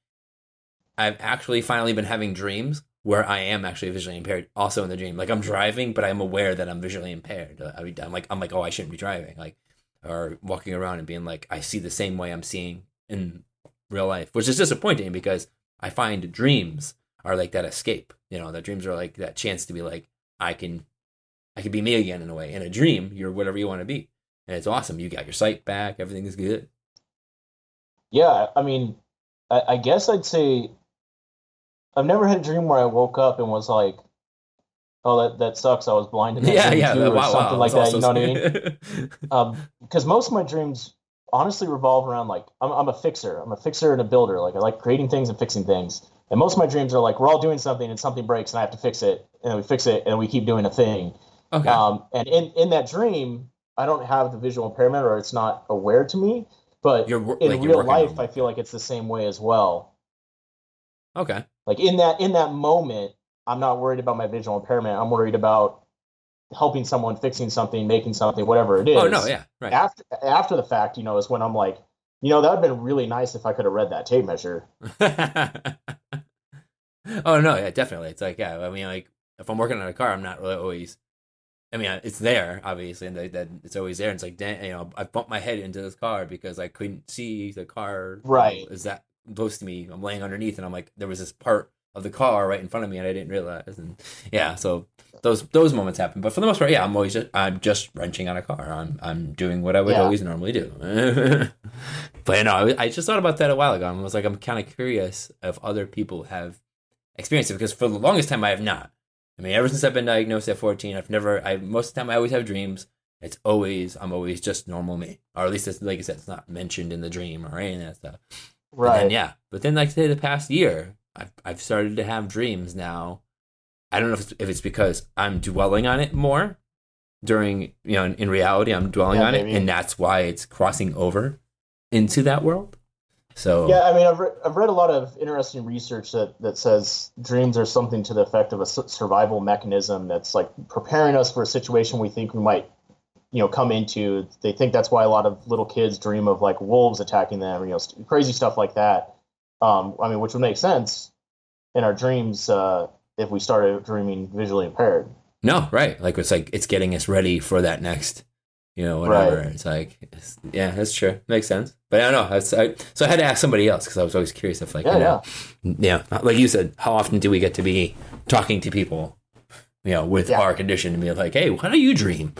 I've actually finally been having dreams where I am actually visually impaired also in the dream. Like I'm driving, but I'm aware that I'm visually impaired. Uh, I'm like, I'm like, oh, I shouldn't be driving. Like, or walking around and being like, I see the same way I'm seeing in real life, which is disappointing because I find dreams are like that escape. You know, that dreams are like that chance to be like, I can, I could be me again in a way. In a dream, you're whatever you want to be, and it's awesome. You got your sight back. Everything is good. Yeah, I mean, I, I guess I'd say I've never had a dream where I woke up and was like, "Oh, that that sucks. I was blind." In that yeah, dream yeah, too," wow, or wow, something like that. You know what I mean? Um, because most of my dreams honestly revolve around like I'm, I'm a fixer. I'm a fixer and a builder. Like I like creating things and fixing things. And most of my dreams are like we're all doing something and something breaks and I have to fix it and then we fix it and we keep doing a thing. Okay. Um, and in in that dream, I don't have the visual impairment or it's not aware to me. But You're in like, real life, I feel like it's the same way as well. okay. Like in that in that moment, I'm not worried about my visual impairment. I'm worried about helping someone, fixing something, making something, whatever it is Oh no, yeah, right. after after the fact, you know, is when I'm like, you know, that would have been really nice if I could have read that tape measure. oh no, yeah, definitely. It's like yeah. I mean, like if I'm working on a car, I'm not really always. I mean, it's there obviously, and that it's always there. And it's like, damn, you know, I bumped my head into this car because I couldn't see the car. Right. Is that close to me? I'm laying underneath, and I'm like, there was this part of the car right in front of me and I didn't realize. And yeah, so those those moments happen. But for the most part, yeah, I'm always just I'm just wrenching on a car. I'm I'm doing what I would Yeah. always normally do. but you know, I, I just thought about that a while ago. and I was like, I'm kind of curious if other people have experienced it because for the longest time I have not. I mean, ever since I've been diagnosed at 14, I've never. I most of the time I always have dreams. It's always I'm always just normal me, or at least it's like I said, it's not mentioned in the dream or any of that stuff. Right. then, yeah. But then, like say, the past year, I've I've started to have dreams now. I don't know if it's, if it's because I'm dwelling on it more during you know in, in reality I'm dwelling Yeah, on maybe. it, and that's why it's crossing over into that world. So Yeah, I mean, I've, re- I've read a lot of interesting research that, that says dreams are something to the effect of a su- survival mechanism that's like preparing us for a situation we think we might, you know, come into. They think that's why a lot of little kids dream of like wolves attacking them, you know, st- crazy stuff like that. Um, I mean, which would make sense in our dreams uh, if we started dreaming visually impaired. no, right? Like it's like it's getting us ready for that next, you know, whatever. Right. It's like it's, yeah, that's true, makes sense. But I don't know. I, so I had to ask somebody else because I was always curious if like Yeah, you know, yeah, like you said, how often do we get to be talking to people, you know, with Yeah. our condition and be like, hey, how do you dream?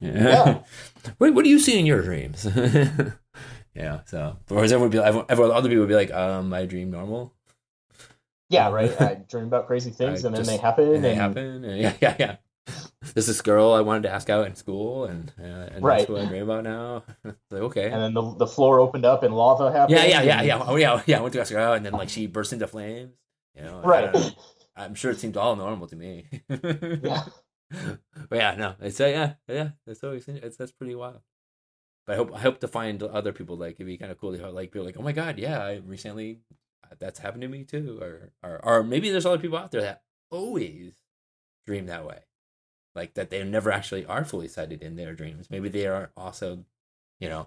Yeah. what, what do you see in your dreams? yeah. So, whereas everyone be, everyone, everyone, other people would be like, um, I dream normal. Yeah, right. I dream about crazy things I and then just- they happen. And they and- happen. And yeah, yeah, yeah. There's this girl I wanted to ask out in school, and uh, and Right. that's what I dream about now. Like okay. And then the, the floor opened up and lava happened. yeah, yeah, yeah, yeah. Oh, yeah, yeah. I went to ask her out, and then like she burst into flames. You know, Right. I'm sure it seemed all normal to me. Yeah. But yeah, no, it's uh, yeah, yeah. That's always it's that's pretty wild. But I hope I hope to find other people like it'd be kind of cool to like people like oh my god yeah I recently that's happened to me too or or or maybe there's other people out there that always dream that way like that they never actually are fully sighted in their dreams maybe they are also you know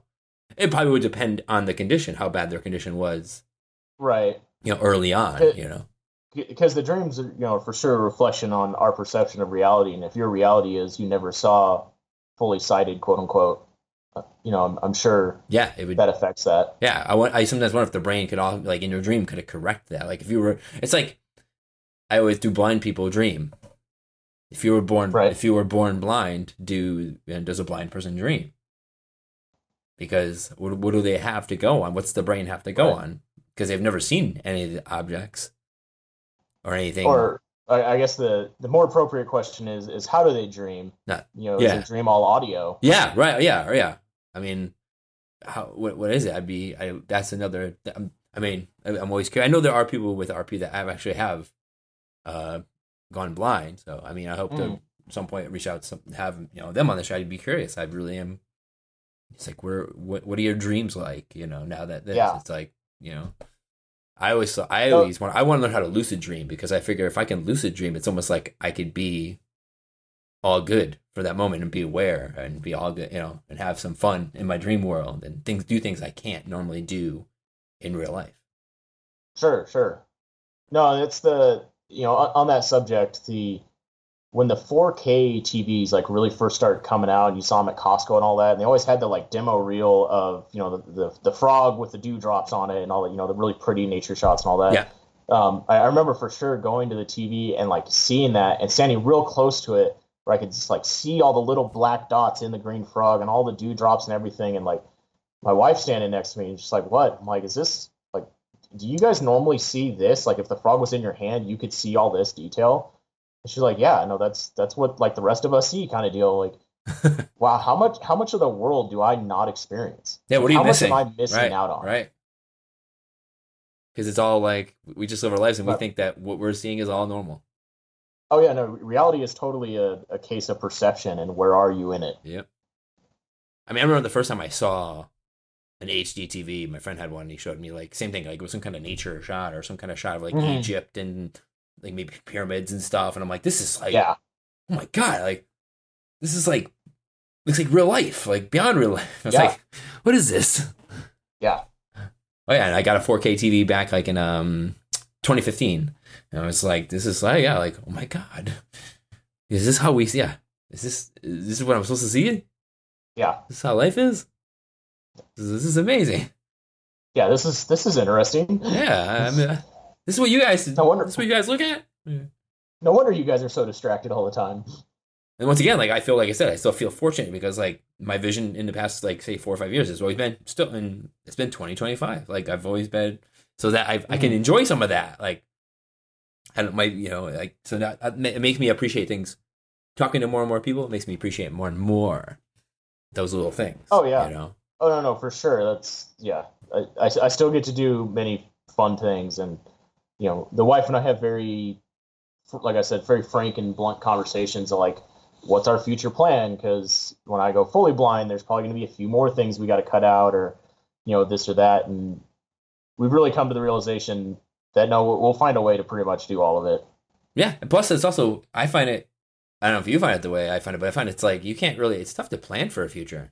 it probably would depend on the condition how bad their condition was Right. you know early on It- you know because the dreams are you know for sure a reflection on our perception of reality and if your reality is you never saw fully sighted quote unquote uh, you know i'm, I'm sure yeah it would that affects that Yeah, I, want, I sometimes wonder if the brain could all like in your dream could it correct that. Like if you were, it's like I always do blind people dream. If you were born, Right. if you were born blind, do and does a blind person dream? Because what, what do they have to go on? What's the brain have to go Right. on? Because they've never seen any of the objects or anything. or I, I guess the the more appropriate question is is how do they dream Not- you know yeah. is a dream all audio Yeah, right. Yeah, yeah. I mean, how what what is it? I'd be. I that's another. I mean, I- I'm always curious. I know there are people with RP that have actually have, uh, gone blind. So I mean, I hope to Mm. at some point reach out to some, have you know them on the show. I'd be curious. I really am. It's like, where what what are your dreams like? You know, now that this, Yeah. it's like you know. I always thought I always want I want to learn how to lucid dream because I figure if I can lucid dream, it's almost like I could be all good for that moment and be aware and be all good, you know, and have some fun in my dream world and things do things I can't normally do in real life. Sure, sure. No, it's the you know on, on that subject the when the 4K TVs like really first started coming out and you saw them at Costco and all that and they always had the like demo reel of you know the the, the frog with the dewdrops on it and all that you know the really pretty nature shots and all that. Yeah. Um, I, I remember for sure going to the TV and like seeing that and standing real close to it where I could just like see all the little black dots in the green frog and all the dewdrops and everything and like my wife standing next to me and just like what I'm like is this do you guys normally see this? Like if the frog was in your hand, you could see all this detail. And she's like, yeah, no, that's that's what like the rest of us see, kind of deal. Like, wow, how much how much of the world do I not experience? Yeah, what are you how missing? much am I missing right, out on? Right. Because it's all like we just live our lives and we think that what we're seeing is all normal. Oh yeah, no, reality is totally a, a case of perception and where are you in it? Yep. I mean, I remember the first time I saw an HD TV. My friend had one. and He showed me like same thing, like it was some kind of nature shot or some kind of shot of like Mhm. Egypt and like maybe pyramids and stuff. And I'm like, this is like, yeah, oh my god, like this is like looks like real life, like beyond real life. I was Yeah. like, what is this? yeah, Oh yeah, and I got a 4K TV back like in um 2015, and I was like, this is like yeah, like oh my god, is this how we see? Yeah, is this is this what I'm supposed to see? yeah, This is how life is. This is, amazing. yeah. This is this is interesting. Yeah, I mean, This is what you guys. No wonder- This is what you guys look at. No wonder you guys are so distracted all the time. And once again, like I feel like I said, I still feel fortunate because like my vision in the past like say four or five years has always been still and it's been 2025. Like I've always been so that I I can Mhm. enjoy some of that. Like and my you know like so that that it makes me appreciate things. Talking to more and more people makes me appreciate more and more those little things. Oh, yeah. you know. Oh no, no, for sure. That's yeah. I, I, I still get to do many fun things, and you know, the wife and I have very, like I said, very frank and blunt conversations of like, what's our future plan? Because when I go fully blind, there's probably going to be a few more things we got to cut out, or you know, this or that, and we've really come to the realization that no, we'll- find a way to pretty much do all of it. Yeah, plus it's also I find it. I don't know if you find it the way I find it, but I find it's like you can't really. It's tough to plan for a future.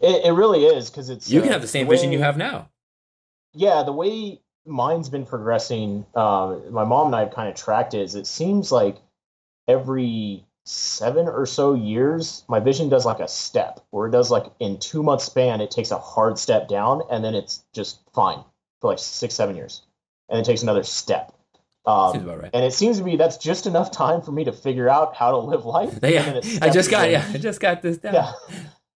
It, it really is because it's You can uh, have the same vision you have now. yeah, the way mine's been progressing, um, my mom and I have kind of tracked it. Is it seems like every seven or so years, my vision does like a step, where it does like in two month span, it takes a hard step down, and then it's just fine for like six, seven years, and it takes another step. Um, Seems about right. and it seems to be that's just enough time for me to figure out how to live life. Yeah, I just got in. yeah, I just got this down. Yeah.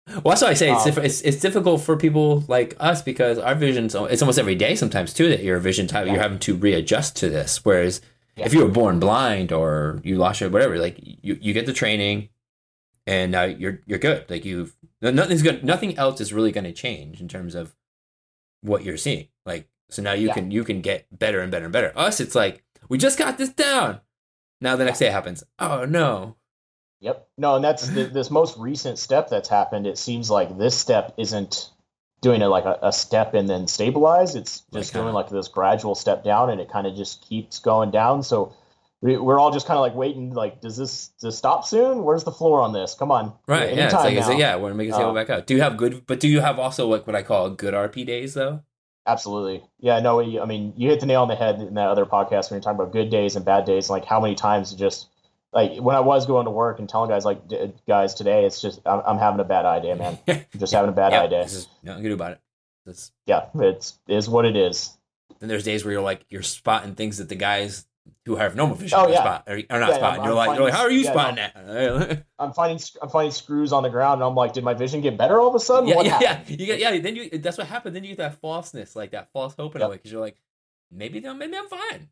Well, that's why I say it's, Um, diff- it's it's difficult for people like us because our visions it's almost every day sometimes too that your vision type you're having to readjust to this. Whereas Yeah. if you were born blind or you lost your whatever, like you, you get the training and now you're you're good. Like you've nothing's good. Nothing else is really going to change in terms of what you're seeing. Like so now you Yeah. can you can get better and better and better. Us, it's like we just got this down. Now the next day it happens. Oh no. Yep. No, and that's the, this most recent step that's happened. It seems like this step isn't doing it like a, a step and then stabilize. It's just kinda- doing like this gradual step down, and it kind of just keeps going down. So we, we're all just kind of like waiting. Like, does this does this stop soon? Where's the floor on this? Come on. Right. Yeah. It's like, now. like, yeah, we're making it Um, back out. Do you have good, but do you have also like what I call good RP days though? Absolutely. Yeah. No. I mean, you hit the nail on the head in that other podcast when you're talking about good days and bad days. Like how many times just like when I was going to work and telling guys like "D- guys today, it's just I'm, I'm having a bad idea, man. I'm just having a bad yeah, idea. This is nothing can do about it. This, yeah, it's is what it is. then there's days where you're like you're spotting things that the guys who have normal vision Oh, are yeah. spot or, not Yeah, spotting. I'm- you're I'm like, you're like, how are you yeah, spotting that? I'm finding I'm finding screws on the ground, and I'm like, did my vision get better all of a sudden? yeah, what yeah, yeah, you get, yeah. Then you that's what happened. Then you get that falseness, like that false hope in a way, because you're like, maybe maybe I'm fine.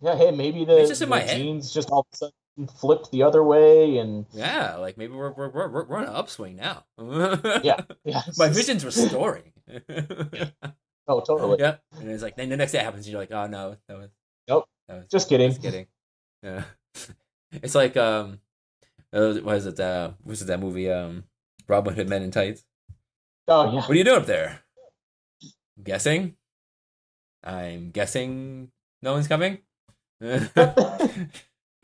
Yeah, hey, maybe the, It's just in the my head. genes just all of a sudden flipped the other way, and Yeah, like maybe we're we're we're, we're we're on an upswing now. yeah, yeah. my vision's restoring. Oh, totally. Yeah, and it's like then the next day happens, and you're like, oh no, that was Nope. that was Just kidding. just kidding. Yeah, it's like um, uh, what is it? Uh, was it that movie? Um, Robin Hood Men in Tights. Oh yeah. What are you doing up there? Guessing. I'm guessing no one's coming.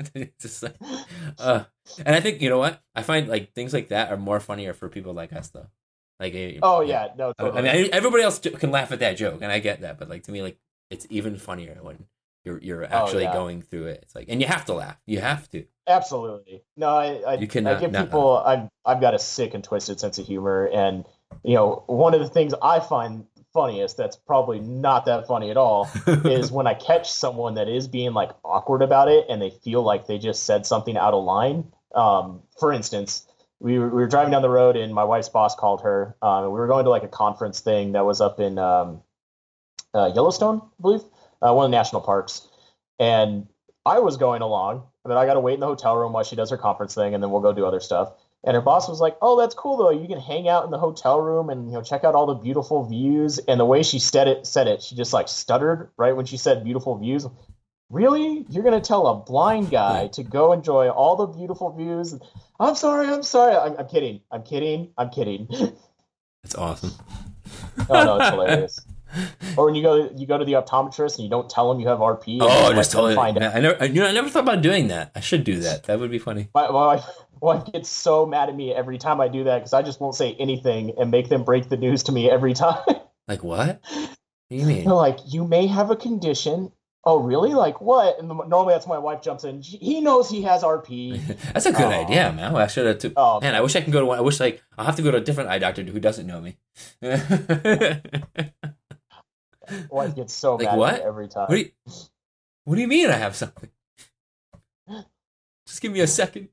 Just like, uh, and I think you know what I find like things like that are more funnier for people like us though. Like, eh, Oh yeah. No. I mean, everybody else can laugh at that joke, and I get that, but like to me, like it's even funnier when you're you're actually Oh, yeah. going through it. It's like, and you have to laugh. You have to. Absolutely. No, I I, You cannot I give people I've I've got a sick and twisted sense of humor and you know, one of the things I find funniest that's probably not that funny at all is when I catch someone that is being like awkward about it and they feel like they just said something out of line. Um, for instance, we were, we were driving down the road and my wife's boss called her. Um, we were going to like a conference thing that was up in um, uh, Yellowstone, I believe, uh, one of the national parks. And I was going along, but I got to wait in the hotel room while she does her conference thing, and then we'll go do other stuff. And her boss was like, "Oh, that's cool though. You can hang out in the hotel room and you know check out all the beautiful views." And the way she said it, said it, she just like stuttered right when she said beautiful views. Really? You're gonna tell a blind guy to go enjoy all the beautiful views? I'm sorry. I'm sorry. I'm, I'm kidding. I'm kidding. I'm kidding. It's awesome. oh no, it's hilarious. Or when you go, you go to the optometrist and you don't tell him you have RP. Oh, just find out. I never, I, I never thought about doing that. I should do that. That would be funny. My, my wife, gets so mad at me every time I do that because I just won't say anything and make them break the news to me every time. Like what? What you mean? They're like, "You may have a condition." Oh, really? Like what? And the, normally that's when my wife jumps in. He knows he has RP. That's a good Aw. idea, man. I should have. Took, Oh, man, I wish I can go to one. I wish like I'll have to go to a different eye doctor who doesn't know me. Wife gets so Like mad at what? me every time. What do you, what do you mean I have something? Just give me a second.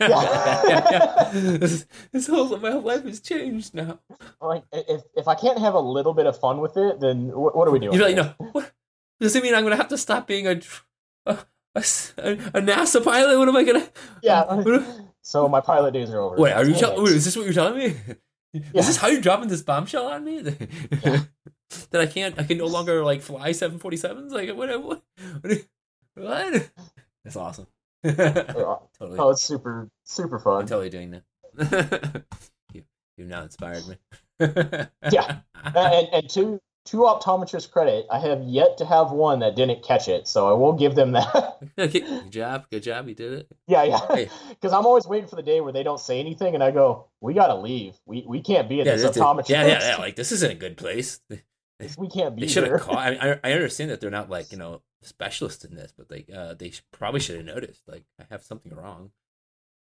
Yeah. This, this whole my whole life has changed now. like if if I can't have a little bit of fun with it, then what, what are we doing? You're like, no, what does it mean? I'm gonna have to stop being a a NASA pilot? What am I gonna? Yeah. What, So my pilot days are over. wait, are you? Tell, wait, is this what you're telling me? Is this how you're dropping this bombshell on me? that I can't, I can no longer like fly 747s? Like what? What? What? what? That's awesome. Yeah. Oh, totally. Oh, it's super super fun. I'm totally doing that. you, you've now inspired me. Yeah. Uh, and, and to to optometrist credit, I have yet to have one that didn't catch it, so I will give them that. Okay, good job. Good job. You did it. yeah, yeah. Hey. Because I'm always waiting for the day where they don't say anything, and I go, "We gotta leave. We we can't be at Yeah, this that's it. optometrist. yeah, yeah, yeah. Like this isn't a good place. We can't be They should have called. I, I I understand that they're not like you know specialists in this, but like uh, they probably should have noticed. Like I have something wrong.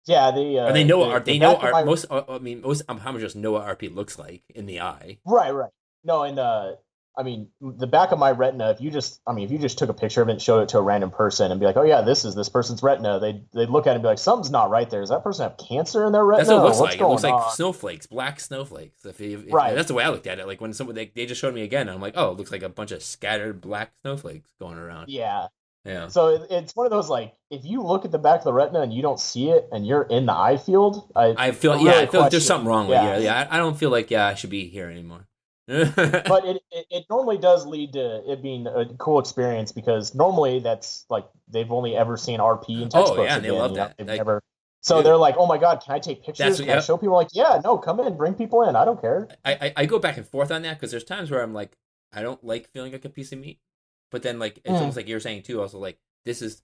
Yeah, they uh, they know the- the they know back our my- most. uh, I mean, most optometrists know what RP looks like in the eye. Right, right. No, and uh, I mean, the back of my retina. If you just, I mean, if you just took a picture of it and showed it to a random person and be like, "Oh yeah, this is this person's retina," they they look at it and be like, "Something's not right there. Does that person have cancer in their retina? That's what it looks what's like. It looks like on?" snowflakes, black snowflakes. If, you, if Right. that's the way I looked at it. Like when someone they, they just showed me again, I'm like, oh, it looks like a bunch of scattered black snowflakes going around. yeah. Yeah. So it's one of those like, if you look at the back of the retina and you don't see it, and you're in the eye field, I, I feel yeah, I feel like there's something wrong yeah. with you. Yeah, I, I don't feel like yeah, I should be here anymore. but it, it it normally does lead to it being a cool experience because normally that's like they've only ever seen RP in textbooks. Oh, textbooks. yeah, and they love you know, that. they've Like- never. So Yeah. they're like, "Oh my god, can I take pictures? Can I show people?" Like, "Yeah, no, come in, bring people in. I don't care." I, I I go back and forth on that because there's times where I'm like, I don't like feeling like a piece of meat, but then like it's Mm. almost like you're saying too. Also, like this is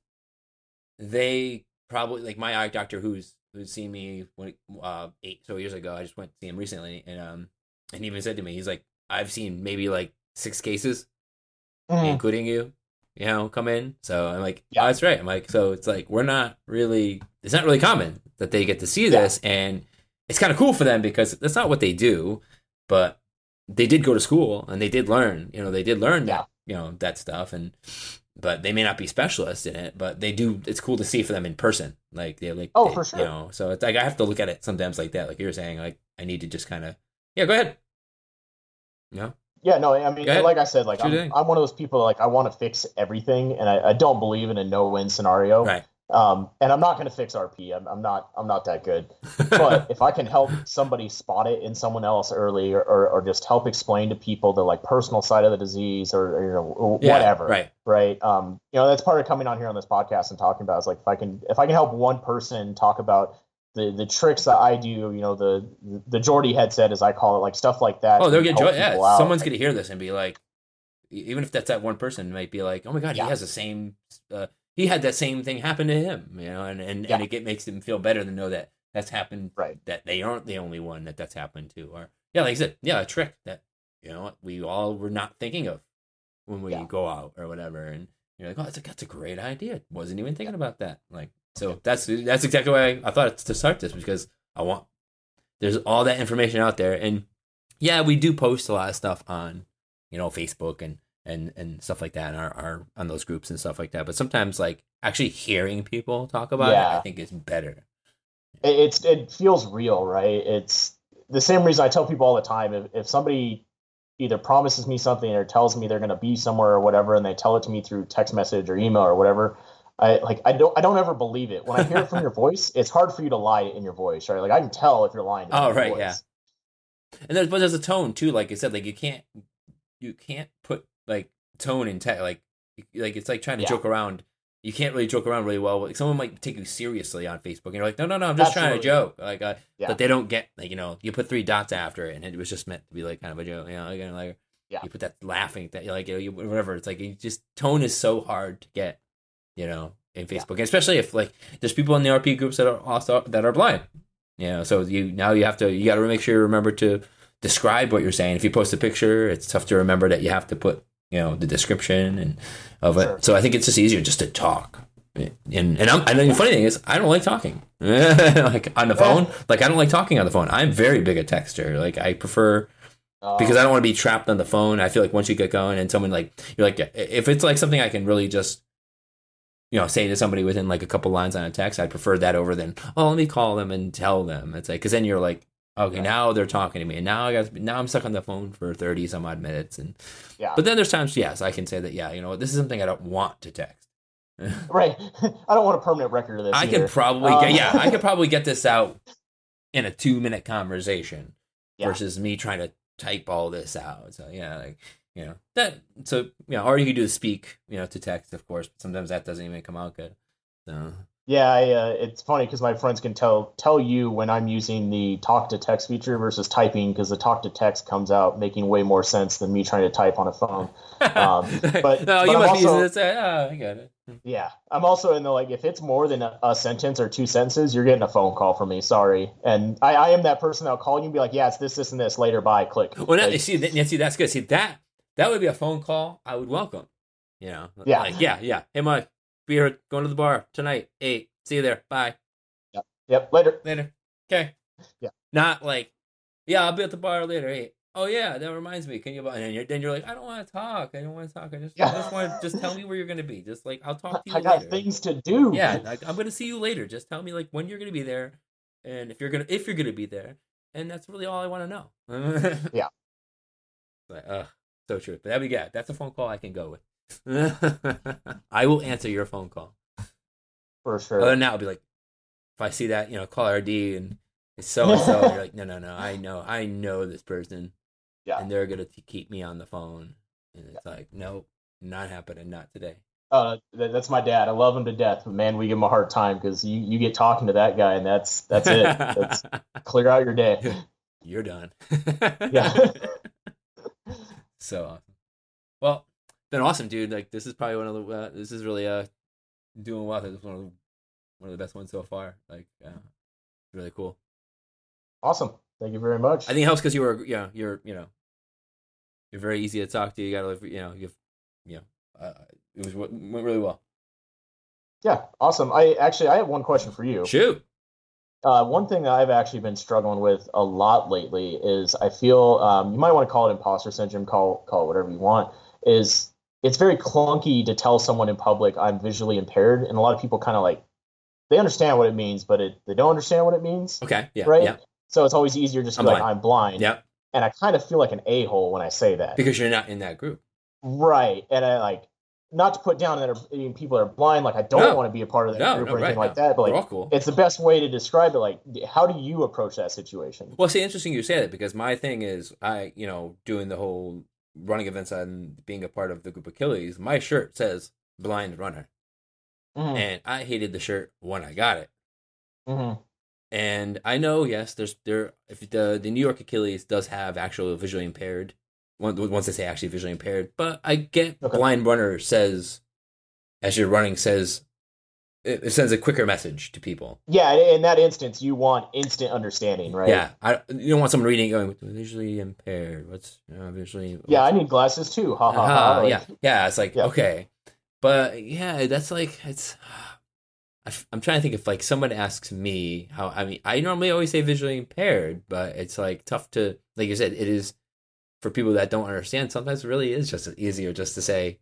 they probably like my eye doctor who's who's seen me when uh eight so years ago. I just went to see him recently, and um and he even said to me, he's like, I've seen maybe like six cases, Mm. including you. You know, come in. So I'm like, Yeah. oh, that's right. I'm like, so it's like we're not really. It's not really common that they get to see Yeah. this, and it's kind of cool for them because that's not what they do, but they did go to school and they did learn. You know, they did learn Yeah. that you know that stuff, and but they may not be specialists in it, but they do. It's cool to see for them in person. Like they're like, Oh, they- for sure. You know, so it's like I have to look at it sometimes like that. Like you were saying, like I need to just kind of yeah, go ahead. Know? Yeah, no, I mean, like I said, like I'm. I'm one of those people like I want to fix everything, and I, I don't believe in a no-win scenario. Right. Um, and I'm not going to fix RP. I'm, I'm not. I'm not that good. But if I can help somebody spot it in someone else early, or, or, or just help explain to people the like personal side of the disease, or, or you know Yeah, whatever, Right. right? Um, you know, that's part of coming on here on this podcast and talking about is like if I can if I can help one person talk about the the tricks that I do, you know, the the Geordi headset as I call it, like stuff like that. Oh, they'll get joy. Yeah, out. someone's gonna hear this and be like, even if that's that one person, might be like, oh my god, Yeah. he has the same. Uh, he had that same thing happen to him, you know, and and, Yeah. and it get, makes them feel better to know that that's happened. Right. That they aren't the only one that that's happened to, or yeah, like I said, yeah, a trick that you know we all were not thinking of when we Yeah. go out or whatever, and you're like, oh, that's a that's a great idea. Wasn't even thinking about that. Like, so that's that's exactly why I thought to start this because I want there's all that information out there and yeah we do post a lot of stuff on you know facebook and and and stuff like that and our, our on those groups and stuff like that but sometimes like actually hearing people talk about it i think is better it, it's it feels real, right? It's the same reason I tell people all the time. If if somebody either promises me something or tells me they're going to be somewhere or whatever, and they tell it to me through text message or email or whatever, I like I don't I don't ever believe it. When I hear it from your voice, it's hard for you to lie in your voice, right? Like I can tell if you're lying. Oh, your right, voice. yeah. and there's but there's a tone too like i said like you can't you can't put like tone in tech like like it's like trying to Yeah. joke around you can't really joke around really well like someone might take you seriously on facebook and you're like no no no i'm just trying to joke like uh, Yeah. but they don't get like you know you put three dots after it and it was just meant to be like kind of a joke you know like, like Yeah. you put that laughing that like you, whatever it's like you just tone is so hard to get you know in facebook and especially if like there's people in the rp groups that are also that are blind you know so you now you have to you got to make sure you remember to describe what you're saying. If you post a picture it's tough to remember that you have to put you know the description and of it. Sure. so i think it's just easier just to talk. And and I'm, and the funny thing is i don't like talking. Like on the phone like i don't like talking on the phone. I'm very big a texter. Like i prefer because I don't want to be trapped on the phone. I feel like once you get going and someone like you're like if it's like something I can really just you know say to somebody within like a couple lines on a text, I prefer that over than oh let me call them and tell them. It's like because then you're like okay Yeah. now they're talking to me and now I got now I'm stuck on the phone for thirty some odd minutes and yeah. but then there's times yes I can say that yeah you know what, this is something I don't want to text. right. I don't want a permanent record of this. I either. could probably Uh, get, yeah I could probably get this out in a two minute conversation Yeah. versus me trying to type all this out. So yeah, like you know that. So you know, or you could do speak, you know, to text, of course. But sometimes that doesn't even come out good. So Yeah, I, uh, it's funny because my friends can tell tell you when I'm using the talk to text feature versus typing because the talk to text comes out making way more sense than me trying to type on a phone. Um, but- no, but you I'm must be also- using this. Oh, I got it. Yeah, I'm also in the like if it's more than a, a sentence or two sentences, you're getting a phone call from me. Sorry, and I, I am that person that'll call you and be like, yeah, it's this, this, and this. Later, bye. Click. Well, Like, see, that, see, that's good. See that that would be a phone call I would welcome. You know, Yeah. like, yeah, yeah. Hey, Mike, be here going to the bar tonight. Eight. See you there. Bye. yep. Yep. Later. later. Okay. Yeah. Not like, yeah, I'll be at the bar later. Hey, oh yeah, that reminds me. Can you? And then you're, then you're like, I don't want to talk. I don't want to talk. I just, I Yeah. just want to just tell me where you're gonna be. Just like I'll talk to you I got later. things to do. Yeah, like, I'm gonna see you later. Just tell me like when you're gonna be there, and if you're gonna if you're gonna be there, and that's really all I want to know. Yeah. Like, uh, so true. But that we good. That's a phone call I can go with. I will answer your phone call. for sure. Other than that, I'll be like, if I see that, you know, caller ID and it's so and so, you're like, no, no, no, I know, I know this person, Yeah. and they're gonna keep me on the phone, and it's like, nope, not happening, not today. Uh, that, that's my dad. I love him to death, but man, we give him a hard time because you, you get talking to that guy, and that's that's it. That's clear out your day. you're done. Yeah. So awesome. Well, been awesome, dude. Like this is probably one of the uh, this is really uh doing well. This is one of the, one of the best ones so far. Like, uh, really cool. Awesome. Thank you very much. I think it helps because you were, yeah you're, you know, you're very easy to talk to. You gotta, live, you know, you've you know, uh, it was went really well. yeah, awesome. I actually I have one question for you. Shoot. Uh, one thing that I've actually been struggling with a lot lately is I feel um, you might want to call it imposter syndrome, call call it whatever you want. Is it's very clunky to tell someone in public I'm visually impaired, and a lot of people kind of like they understand what it means, but it, they don't understand what it means, Okay. Yeah. right? Yeah. So it's always easier just to I'm be like. I'm blind, Yeah. and I kind of feel like an a hole when I say that, Because you're not in that group. right? And I like not to put down that are, I mean, people that are blind, like I don't No. want to be a part of that No, group no, or anything right, like that, but like cool. it's the best way to describe it. Like, how do you approach that situation? Well, see, interesting you say that because my thing is, I, you know, doing the whole running events and being a part of the group Achilles, my shirt says blind runner. Mhm, And I hated the shirt when I got it. mhm. And I know, yes, there's there. If the the New York Achilles does have actual visually impaired, once they say actually visually impaired, but I get Okay. blind runner says, as you're running, says it, sends a quicker message to people. Yeah, in that instance, you want instant understanding, right? Yeah, I you don't want someone reading going visually impaired. What's uh, visually? Yeah, I need glasses too. Ha ha ha. Like, yeah, yeah. It's like Yeah. okay, but yeah, that's like it's. I'm trying to think if like someone asks me how I mean I normally always say visually impaired, but it's like tough to like you said it is for people that don't understand. Sometimes it really is just easier just to say,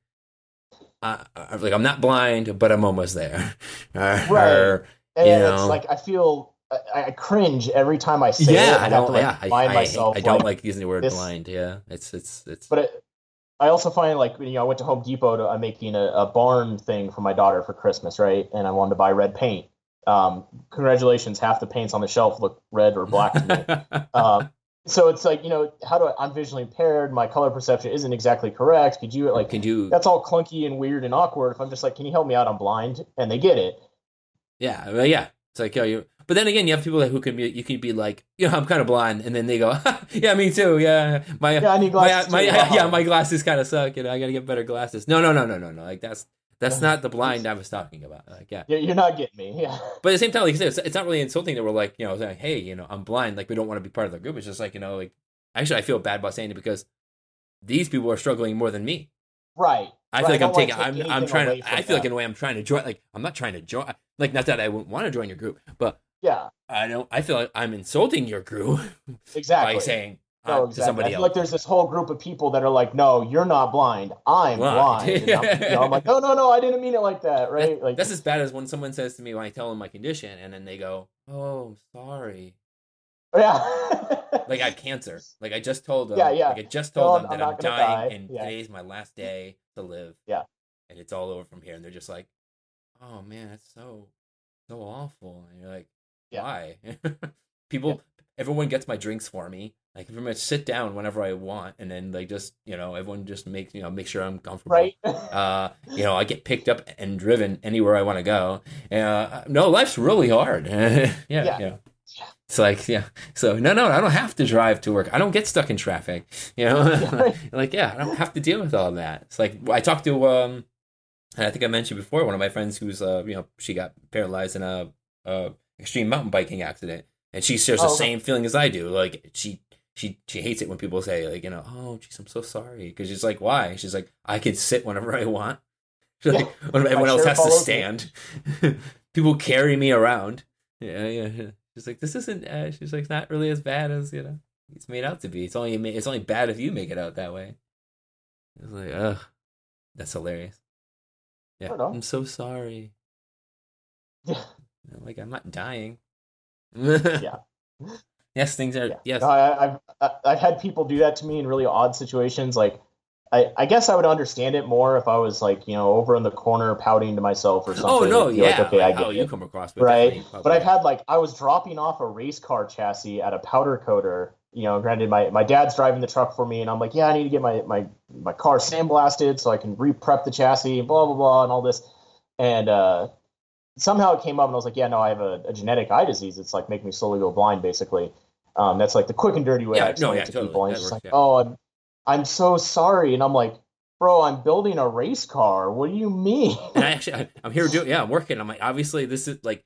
uh, like I'm not blind, but I'm almost there. Or- Right. and you it's like I feel I, I cringe every time I say it. yeah, I I don't. to like yeah, I, I, myself. I don't like, like using the word this- blind. Yeah, it's it's it's. But it, I also find like you know I went to Home Depot to I'm making a, a barn thing for my daughter for Christmas, right? And I wanted to buy red paint. Um, congratulations, half the paints on the shelf look red or black to me. um, so it's like you know how do I, I'm visually impaired. My color perception isn't exactly correct. Could you like Can you? that's all clunky and weird and awkward. If I'm just like, can you help me out? I'm blind, and they get it. Yeah, well, yeah. It's like, yo, you. But then again, you have people that who can be. You can be like, you know, I'm kind of blind, and then they go, yeah, me too. Yeah, my Yeah, I need my, glasses. my too. yeah, Uh-uh. my glasses kind of suck. You know, I gotta get better glasses. No, no, no, no, no, no. Like that's that's not the blind I was talking about. Like, yeah. You're you're not getting me. Yeah. But at the same time, like you said, it's, it's not really insulting that we're like, you know, saying, hey, you know, I'm blind. Like we don't want to be part of the group. It's just like, you know, like actually, I feel bad about saying it because these people are struggling more than me. Right. I Right, feel like don't I'm taking. I'm. I'm trying to. I feel like in a way I'm trying to join. Like I'm not trying to join. Like not that I wouldn't want to join your group, but Yeah. I don't. I feel like I'm insulting your group Exactly. by saying No, uh, exactly. to I feel else. like there's this whole group of people that are like, "No, you're not blind. I'm Blind." blind." I'm, you know, I'm like, "No, no, no, I didn't mean it like that." Right? That- like, that's as bad as when someone says to me when I tell them my condition, and then they go, "Oh, sorry." yeah. Like I have cancer. Like I just told them. Yeah, yeah. Like I just told them I'm that I'm, dying, die. and Yeah. today's my last day to live. Yeah. And it's all over from here, and they're just like, "Oh man, that's so, so awful." And you're like, Yeah. "Why?" People, everyone gets my drinks for me. I can pretty much sit down whenever I want, and then like just, you know, everyone just makes, you know, make sure I'm comfortable. right. Uh, you know, I get picked up and driven anywhere I want to go. Uh, no, life's really hard. yeah, Yeah. yeah. It's like, yeah. So no, no, I don't have to drive to work. I don't get stuck in traffic. You know, like yeah, I don't have to deal with all that. It's like I talked to um, and I think I mentioned before one of my friends who's uh, you know, she got paralyzed in a, uh extreme mountain biking accident, and she shares the Oh, okay. same feeling as I do. Like she. She she hates it when people say like you know oh geez I'm so sorry. Because she's like why? She's like I can sit whenever I want. She's like, when everyone else has to stand. People carry me around. Yeah yeah yeah. she's like this isn't uh, she's like it's not really as bad as you know it's made out to be. It's only it's only bad if you make it out that way. It's like ugh. That's hilarious. Yeah I'm so sorry. Yeah. Like I'm not dying. Yeah. Yes things are Yeah. yes No, I, I've I've had people do that to me in really odd situations. Like, I, I guess I would understand it more if I was like you know over in the corner pouting to myself or something. oh no be like, yeah okay, I get how it. you come across but right? But I've had like I was dropping off a race car chassis at a powder coater. You know, granted, my, my dad's driving the truck for me, and I'm like, yeah, I need to get my my my car sandblasted so I can re-prep the chassis and blah blah blah and all this. And uh, somehow it came up, and I was like, yeah, no, I have a, a genetic eye disease. It's like making me slowly go blind, basically. Um, that's like the quick and dirty way Yeah, I no, explain yeah, it to totally. people. And That it's works, like, yeah. oh, I'm I'm so sorry, and I'm like, bro, I'm building a race car. What do you mean? and I actually I, I'm here doing yeah I'm working I'm like obviously this is like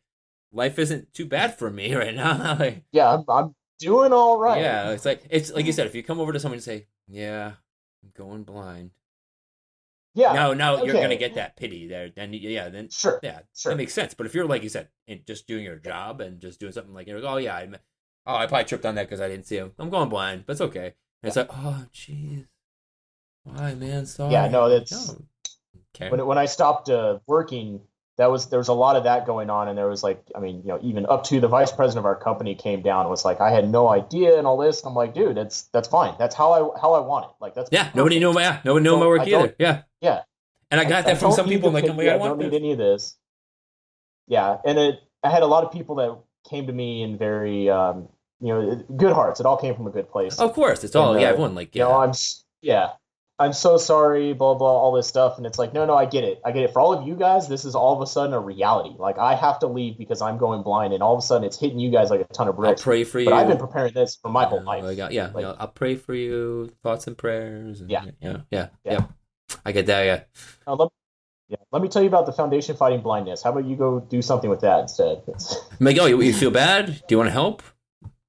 life isn't too bad for me right now like, yeah, I'm, I'm doing all right. yeah it's like it's like you said if you come over to someone and say yeah I'm going blind yeah, no no you're gonna get that pity there then yeah then sure, yeah sure. that makes sense but if you're like you said in just doing your job and just doing something like you're like oh yeah I oh I probably tripped on that because I didn't see him I'm going blind but it's okay and it's like oh jeez why man sorry Yeah, no, that's- No. okay when when I stopped uh, working, that was there was a lot of that going on, and there was like, I mean, you know, even up to the vice president of our company came down and was like, I had no idea and all this. I'm like, dude, that's that's fine. That's how I how I want it. Like that's Yeah, nobody knew my yeah, nobody knew my work I either. Yeah, Yeah. and I got that from some people. I'm like, oh my yeah, I I don't this. need any of this. Yeah, and it I had a lot of people that came to me in very um, you know good hearts. It all came from a good place. Of course, it's all And, yeah. uh, Everyone like You know, yeah, I'm yeah. I'm so sorry, blah blah, all this stuff, and it's like, no, no, I get it, I get it. For all of you guys, this is all of a sudden a reality. Like I have to leave because I'm going blind, and all of a sudden it's hitting you guys like a ton of bricks. Bricks. pray for you. But I've been preparing this for my whole life. like, uh, yeah, Like- yeah, I'll pray for you. Thoughts and prayers. And, Yeah. yeah, yeah, Yeah. yeah. I get that. Yeah. Now, let, yeah, let me tell you about the Foundation Fighting Blindness. How about you go do something with that instead? Like, oh, you, you feel bad? Do you want to help?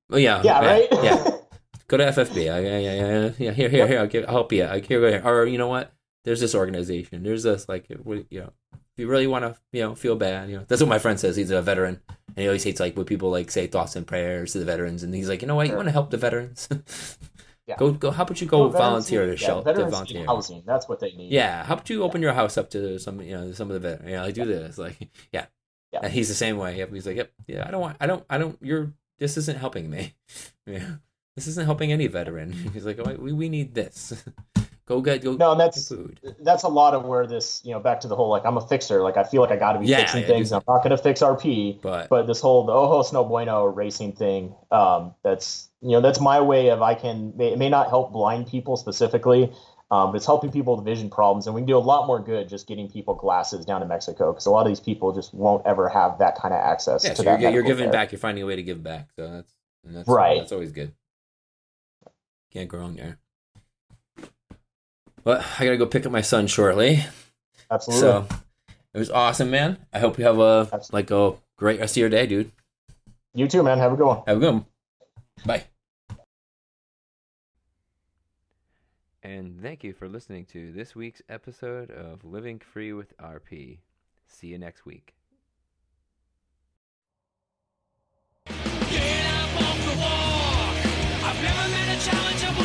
Oh yeah, yeah, right. yeah. Go to FFB. I, yeah, yeah, yeah, yeah. Here, here, here. I'll, give, I'll help you. I here, go here. Or you know what? There's this organization. There's this like, you know, if you really want to, you know, feel bad, you know, that's what my friend says. He's a veteran, and he always hates like when people like say thoughts and prayers to the veterans, and he's like, you know what? You want to help the veterans? Yeah. Go, go. How about you go veterans volunteer to yeah, shelter? Veterans volunteer. housing. That's what they need. Yeah, how about you open your house up to some, you know, some of the veterans? Yeah, I do this. Like, yeah, Yeah. And he's the same way. Yep. He's like, yep, yeah. I don't want. I don't. I don't. You're. This isn't helping me. Yeah. This isn't helping any veteran. He's like, oh, we we need this. Go get go No, and that's food. that's a lot of where this, you know, back to the whole like I'm a fixer. Like I feel like I got to be Yeah, fixing things. I'm not going to fix RP. But, But this whole the Ojos No Bueno racing thing, um, that's you know that's my way of I can may- it may not help blind people specifically, um, but it's helping people with vision problems, and we can do a lot more good just getting people glasses down to Mexico because a lot of these people just won't ever have that kind of access yeah, so you're, you're giving care. back. You're finding a way to give back. So that's and that's Right. That's always good. Can't go wrong there. But I gotta go pick up my son shortly. Absolutely. So it was awesome, man. I hope you have a Absolutely. like a great rest of your day, dude. you too, man. Have a good one. Have a good one. Bye. And thank you for listening to this week's episode of Living Free with RP. See you next week. Get up off the walk. I've never met a challenge, I